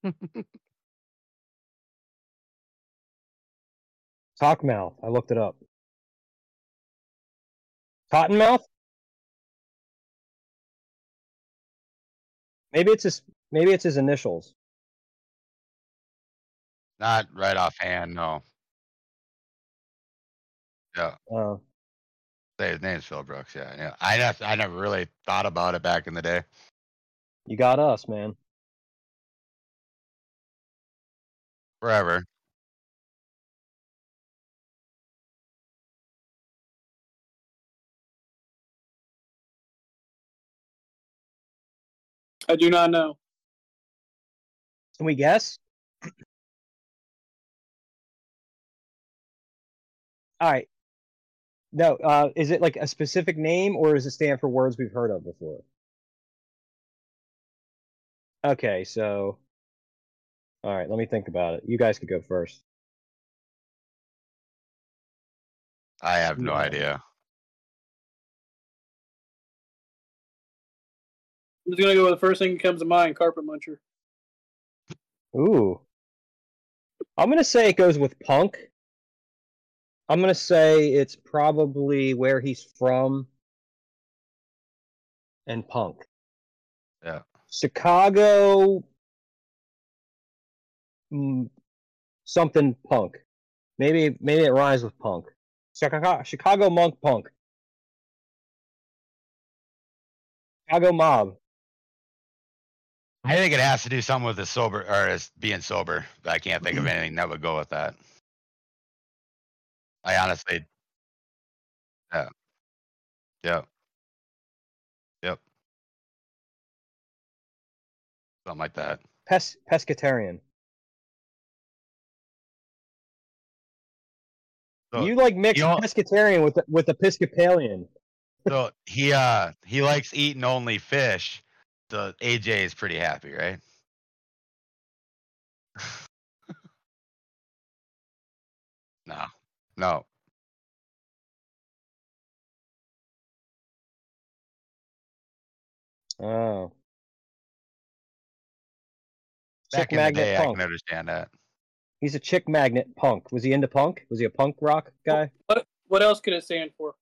art. *laughs* Talkmouth. I looked it up. Cottonmouth? Maybe it's his. Maybe it's his initials. Not right offhand, no. Yeah, oh. say his name's Phil Brooks. Yeah, yeah. I just, I never really thought about it back in the day. you got us, man. Forever. I do not know. Can we guess? All right. No, uh, is it like a specific name or is it stand for words we've heard of before? Okay, so. All right, let me think about it. You guys could go first. I have no Yeah. idea. I'm just gonna go with the first thing that comes to mind: carpet muncher. Ooh. I'm gonna say it goes with punk. I'm gonna say it's probably where he's from and punk. Yeah. Chicago mm, something punk. Maybe maybe it rhymes with punk. Chicago Chicago monk punk. Chicago mob. I think it has to do something with the sober or being sober. But I can't think of Mm-hmm. anything that would go with that. I honestly, yeah, yeah, yep, something like that. Pes- pescatarian. So, you like mix know- pescatarian with with Episcopalian. so he uh he likes eating only fish. So AJ is pretty happy, right? *laughs* no, no. Oh. Back Chick in the magnet day, I can understand that. He's a chick magnet punk. Was he into punk? Was he a punk rock guy? What what else could it stand for?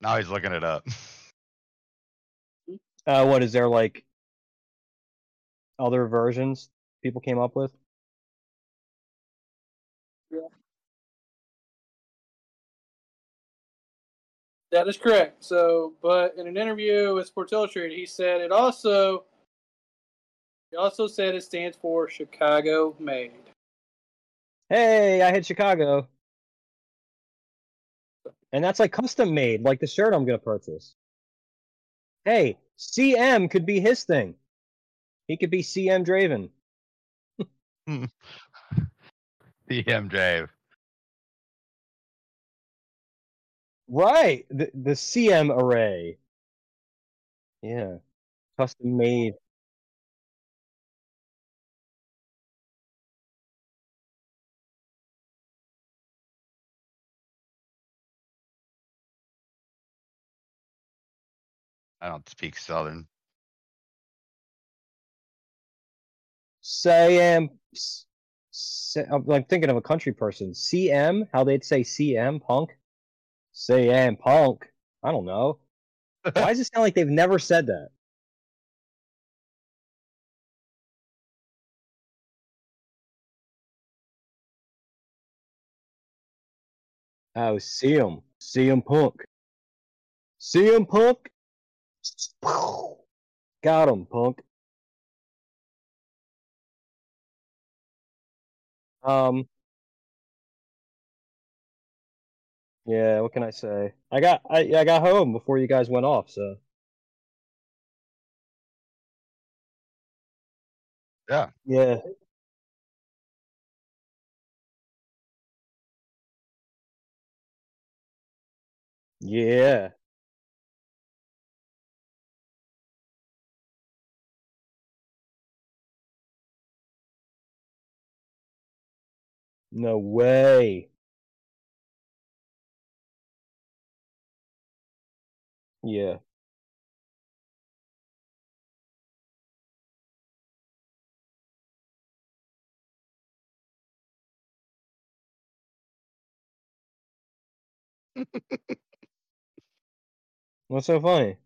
Now he's looking it up. *laughs* Uh, what is there like other versions people came up with? That is correct. So, but in an interview with Sports Illustrated, he said it also. He also said it stands for Chicago made. Hey, I hit Chicago. And that's like custom made, like the shirt I'm gonna purchase. Hey, CM could be his thing. He could be CM Draven. Hmm. *laughs* CM Drive. Right. The the CM array. Yeah. Custom made. I don't speak Southern. CM. s- s- I'm like thinking of a country person. CM, how they'd say CM punk. CM punk. I don't know. *laughs* Why does it sound like they've never said that? Oh, CM. CM punk. CM punk. Got him, punk. Um. Yeah, what can I say? I got I I got home before you guys went off, so Yeah. yeah. Yeah. No way. Yeah. What's so funny?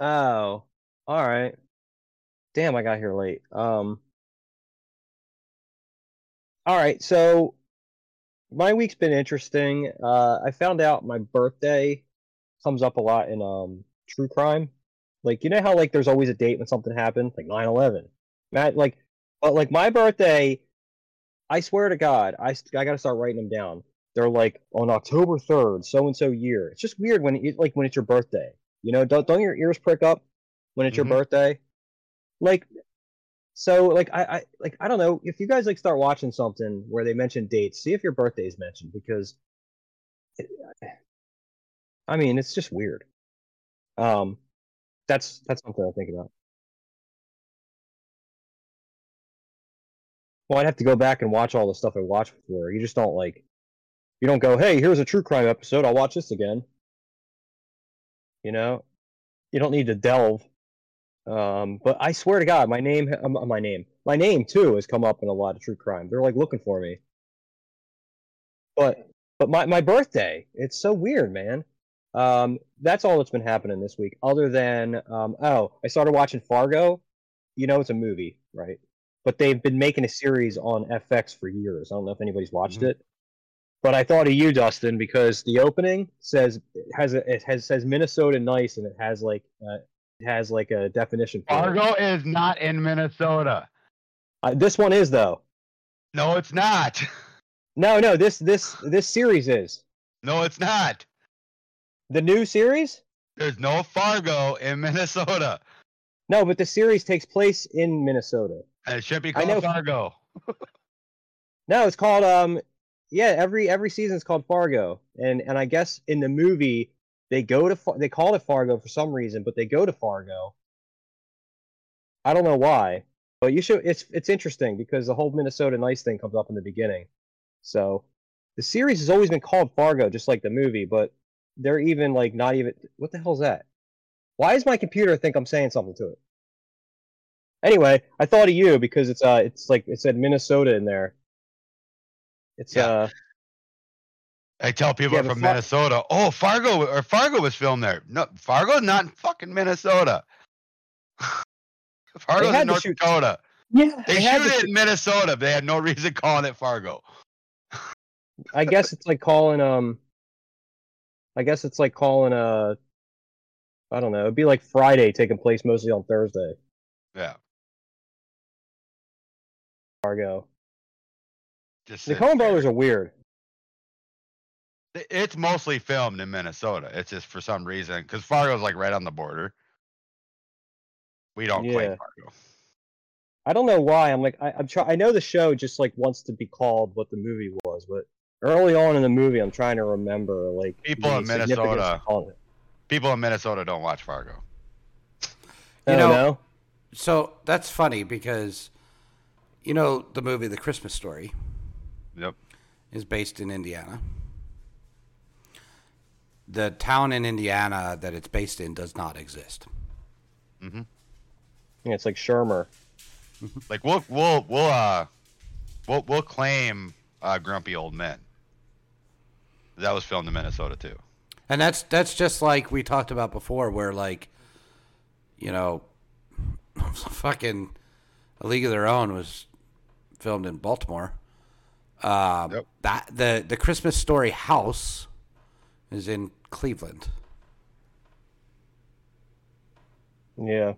Oh, all right. Damn, I got here late. Um, all right. So my week's been interesting. Uh, I found out my birthday comes up a lot in um true crime. Like you know how like there's always a date when something happened, like 9/11. Matt, like, but like my birthday, I swear to God, I I gotta start writing them down. They're like on October 3rd, so and so year. It's just weird when it like when it's your birthday. You know, don't don't your ears prick up when it's Mhm. your birthday? Like so like I, I like I don't know if you guys like start watching something where they mention dates, see if your birthday is mentioned because it, I mean it's just weird. Um, that's that's something I think about. Well, I'd have to go back and watch all the stuff I watched before. You just don't like You don't go, hey, here's a true crime episode. I'll watch this again. You know, you don't need to delve. Um, but I swear to God, my name, um, my name, my name too has come up in a lot of true crime. They're like looking for me. But but my my birthday, it's so weird, man. Um, that's all that's been happening this week. Other than um, oh, I started watching Fargo. You know, it's a movie, right? But they've been making a series on FX for years. I don't know if anybody's watched Mhm. it. But I thought of you, Dustin, because the opening says it has a, it has says Minnesota nice, and it has like uh, has like a definition. For. Fargo is not in Minnesota. Uh, this one is though. No, it's not. *laughs* No, no, this this this series is No, it's not. the new series. There's no Fargo in Minnesota. No, but the series takes place in Minnesota. And it shouldn't be called Fargo. *laughs* No, it's called um yeah, every every season's called Fargo. And and I guess in the movie they go to they call it Fargo for some reason, but they go to Fargo. I don't know why, but you should it's it's interesting because the whole Minnesota nice thing comes up in the beginning. So the series has always been called Fargo just like the movie, but they're even like not even what the hell's that? Why does my computer think I'm saying something to it? Anyway, I thought of you because it's uh it's like it said Minnesota in there. It's Yeah. uh I tell people Yeah, from Far- Minnesota, oh, Fargo or Fargo was filmed there. No, Fargo's not in fucking Minnesota. Fargo's in North shoot- Dakota. Yeah. They, had shoot it in Minnesota. They had no reason calling it Fargo. I guess it's like calling um I guess it's like calling a. I don't know, it'd be like Friday taking place mostly on Thursday. Yeah. Fargo. Just The Coen brothers are weird. It- It's mostly filmed in Minnesota. It's just for some reason because Fargo's like right on the border. We don't claim Yeah. Fargo. I don't know why. I'm like I, I'm try I know the show just like wants to be called what the movie was, but early on in the movie I'm trying to remember like People in Minnesota- People in Minnesota don't watch Fargo. You don't know- know. So that's funny because, you know, the movie The Christmas Story Yep. is based in Indiana. The town in Indiana that it's based in does not exist. Mm-hmm. Yeah, it's like Shermer. Like we'll we'll we'll uh we'll we'll claim uh, Grumpy Old Men. That was filmed in Minnesota too. And that's that's just like we talked about before, where like, you know, *laughs* fucking A League of Their Own was filmed in Baltimore. Um, Yep. That the the Christmas Story house is in Cleveland. Yeah.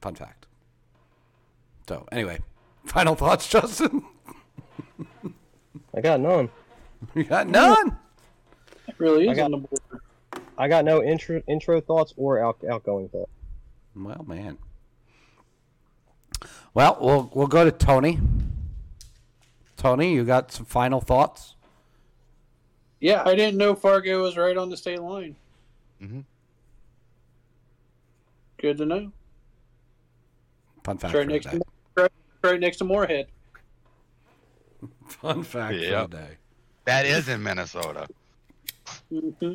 Fun fact. So anyway, *laughs* final thoughts, Justin. I got none. you got none. It really I got- on the board. I got no intro intro thoughts or out, outgoing thoughts. Well, man. Well, we'll we'll go to Tony. Tony, you got some final thoughts? Yeah, I didn't know Fargo was right on the state line. Mhm. Good to know. Fun fact It's right next the day. to right, right next to Moorhead. *laughs* Fun fact Yep. for the day. That is in Minnesota. hmm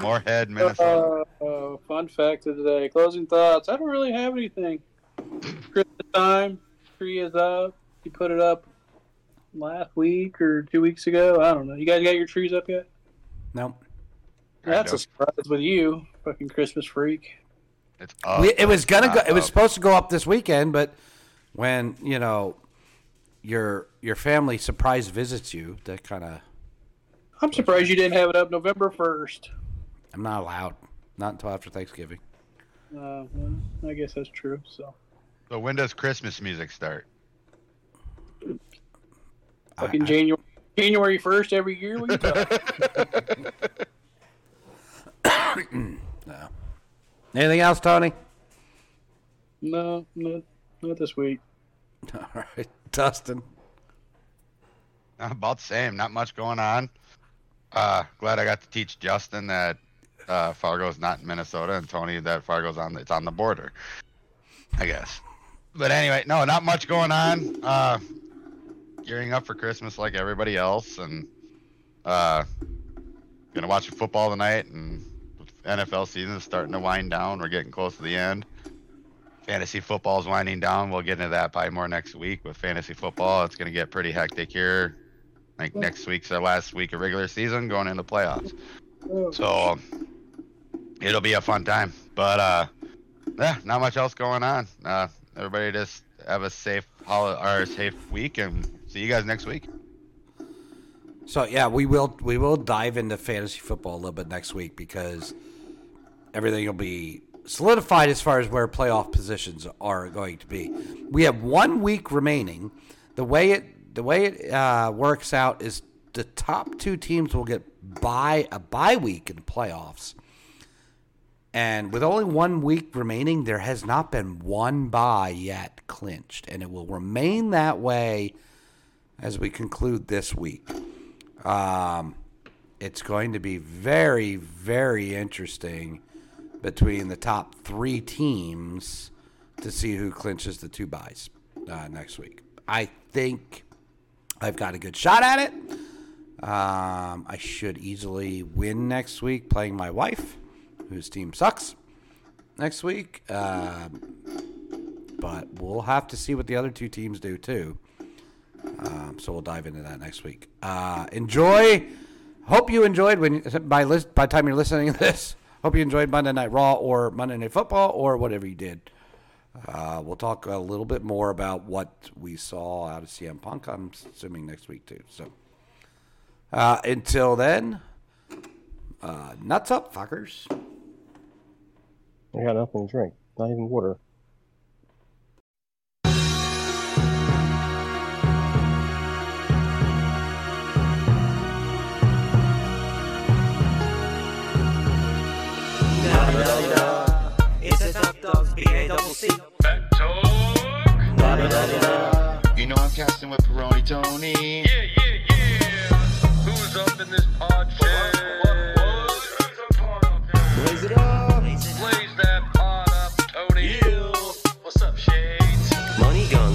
Moorhead, Minnesota. Uh, uh, fun fact of the day. Closing thoughts. I don't really have anything. Christmas time. Tree is up. You put it up last week or two weeks ago. I don't know. You guys got your trees up yet? No. That's a surprise with you, fucking Christmas freak. It's up. We, it was gonna go. not It was supposed to go up this weekend, but when you know your your family surprise visits you, that kind of I'm surprised you didn't have it up November first. I'm not allowed. Not until after Thanksgiving. Uh, well, I guess that's true. So So when does Christmas music start? I- fucking I- January January first every year. What no. *coughs* Anything else, Tony? no, not not this week. *laughs* All right, Dustin. About the same. Not much going on. Uh, glad I got to teach Justin that uh, Fargo's not in Minnesota, and Tony that Fargo's on it's on the border. I guess. But anyway, no, not much going on. Uh, gearing up for Christmas like everybody else, and Uh, gonna watch football tonight, and NFL season is starting to wind down. We're getting close to the end. Fantasy football is winding down. We'll get into that probably more next week with fantasy football. It's gonna get pretty hectic here. Like next week's our last week of regular season, going into playoffs. So it'll be a fun time. But uh yeah, not much else going on. Uh everybody just have a safe holiday or safe week and see you guys next week. So yeah, we will we will dive into fantasy football a little bit next week because everything will be solidified as far as where playoff positions are going to be. We have one week remaining. The way it the way it uh, works out is the top two teams will get by a bye week in the playoffs. And with only one week remaining, there has not been one bye yet clinched, and it will remain that way as we conclude this week. Um, it's going to be very, very interesting between the top three teams to see who clinches the two buys uh, next week. I think I've got a good shot at it. Um, I should easily win next week playing my wife, whose team sucks next week. Um, but we'll have to see what the other two teams do too. Um, so we'll dive into that next week. Uh, enjoy. Hope you enjoyed when by list by time you're listening to this. Hope you enjoyed Monday Night Raw or Monday Night Football or whatever you did. Uh, we'll talk a little bit more about what we saw out of CM Punk. I'm assuming next week too. So uh, until then, uh, nuts up, fuckers. I got nothing to drink. Not even water. It's a Duck Dogs B-A-double-C. BACC Talk. You know I'm casting with Peroni Tony. Yeah, yeah, yeah. Who's up in this pod shed? Raise it up. Blaze that pod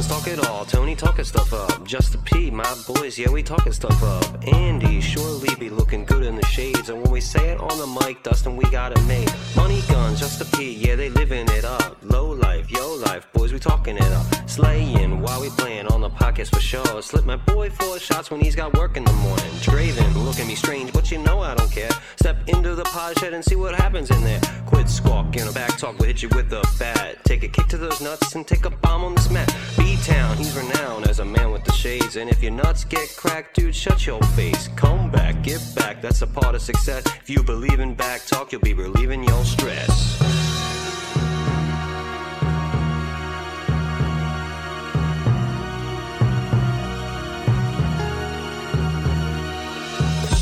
Money talk it all. Tony talking stuff up. Just a P, my boys, yeah, we talking stuff up. Andy surely be looking good in the shades. And when we say it on the mic, Dustin, we got it made. Money just a P, yeah, they living it up. Low life, yo life, boys, we talking it up. Slaying while we playing on the podcast for sure. Slip my boy four shots when he's got work in the morning. Draven, look at me strange, but you know I don't care. Step into the pod shed and see what happens in there. Quit squawking, a BACC Talk will hit you with a bat. Take a kick to those nuts and take a bomb on this mat. B-Town, he's renowned as a man with the shades. And if your nuts get cracked, dude, shut your face. Come back, get back, that's a part of success. If you believe in BACC Talk, you'll be relieving your stress house.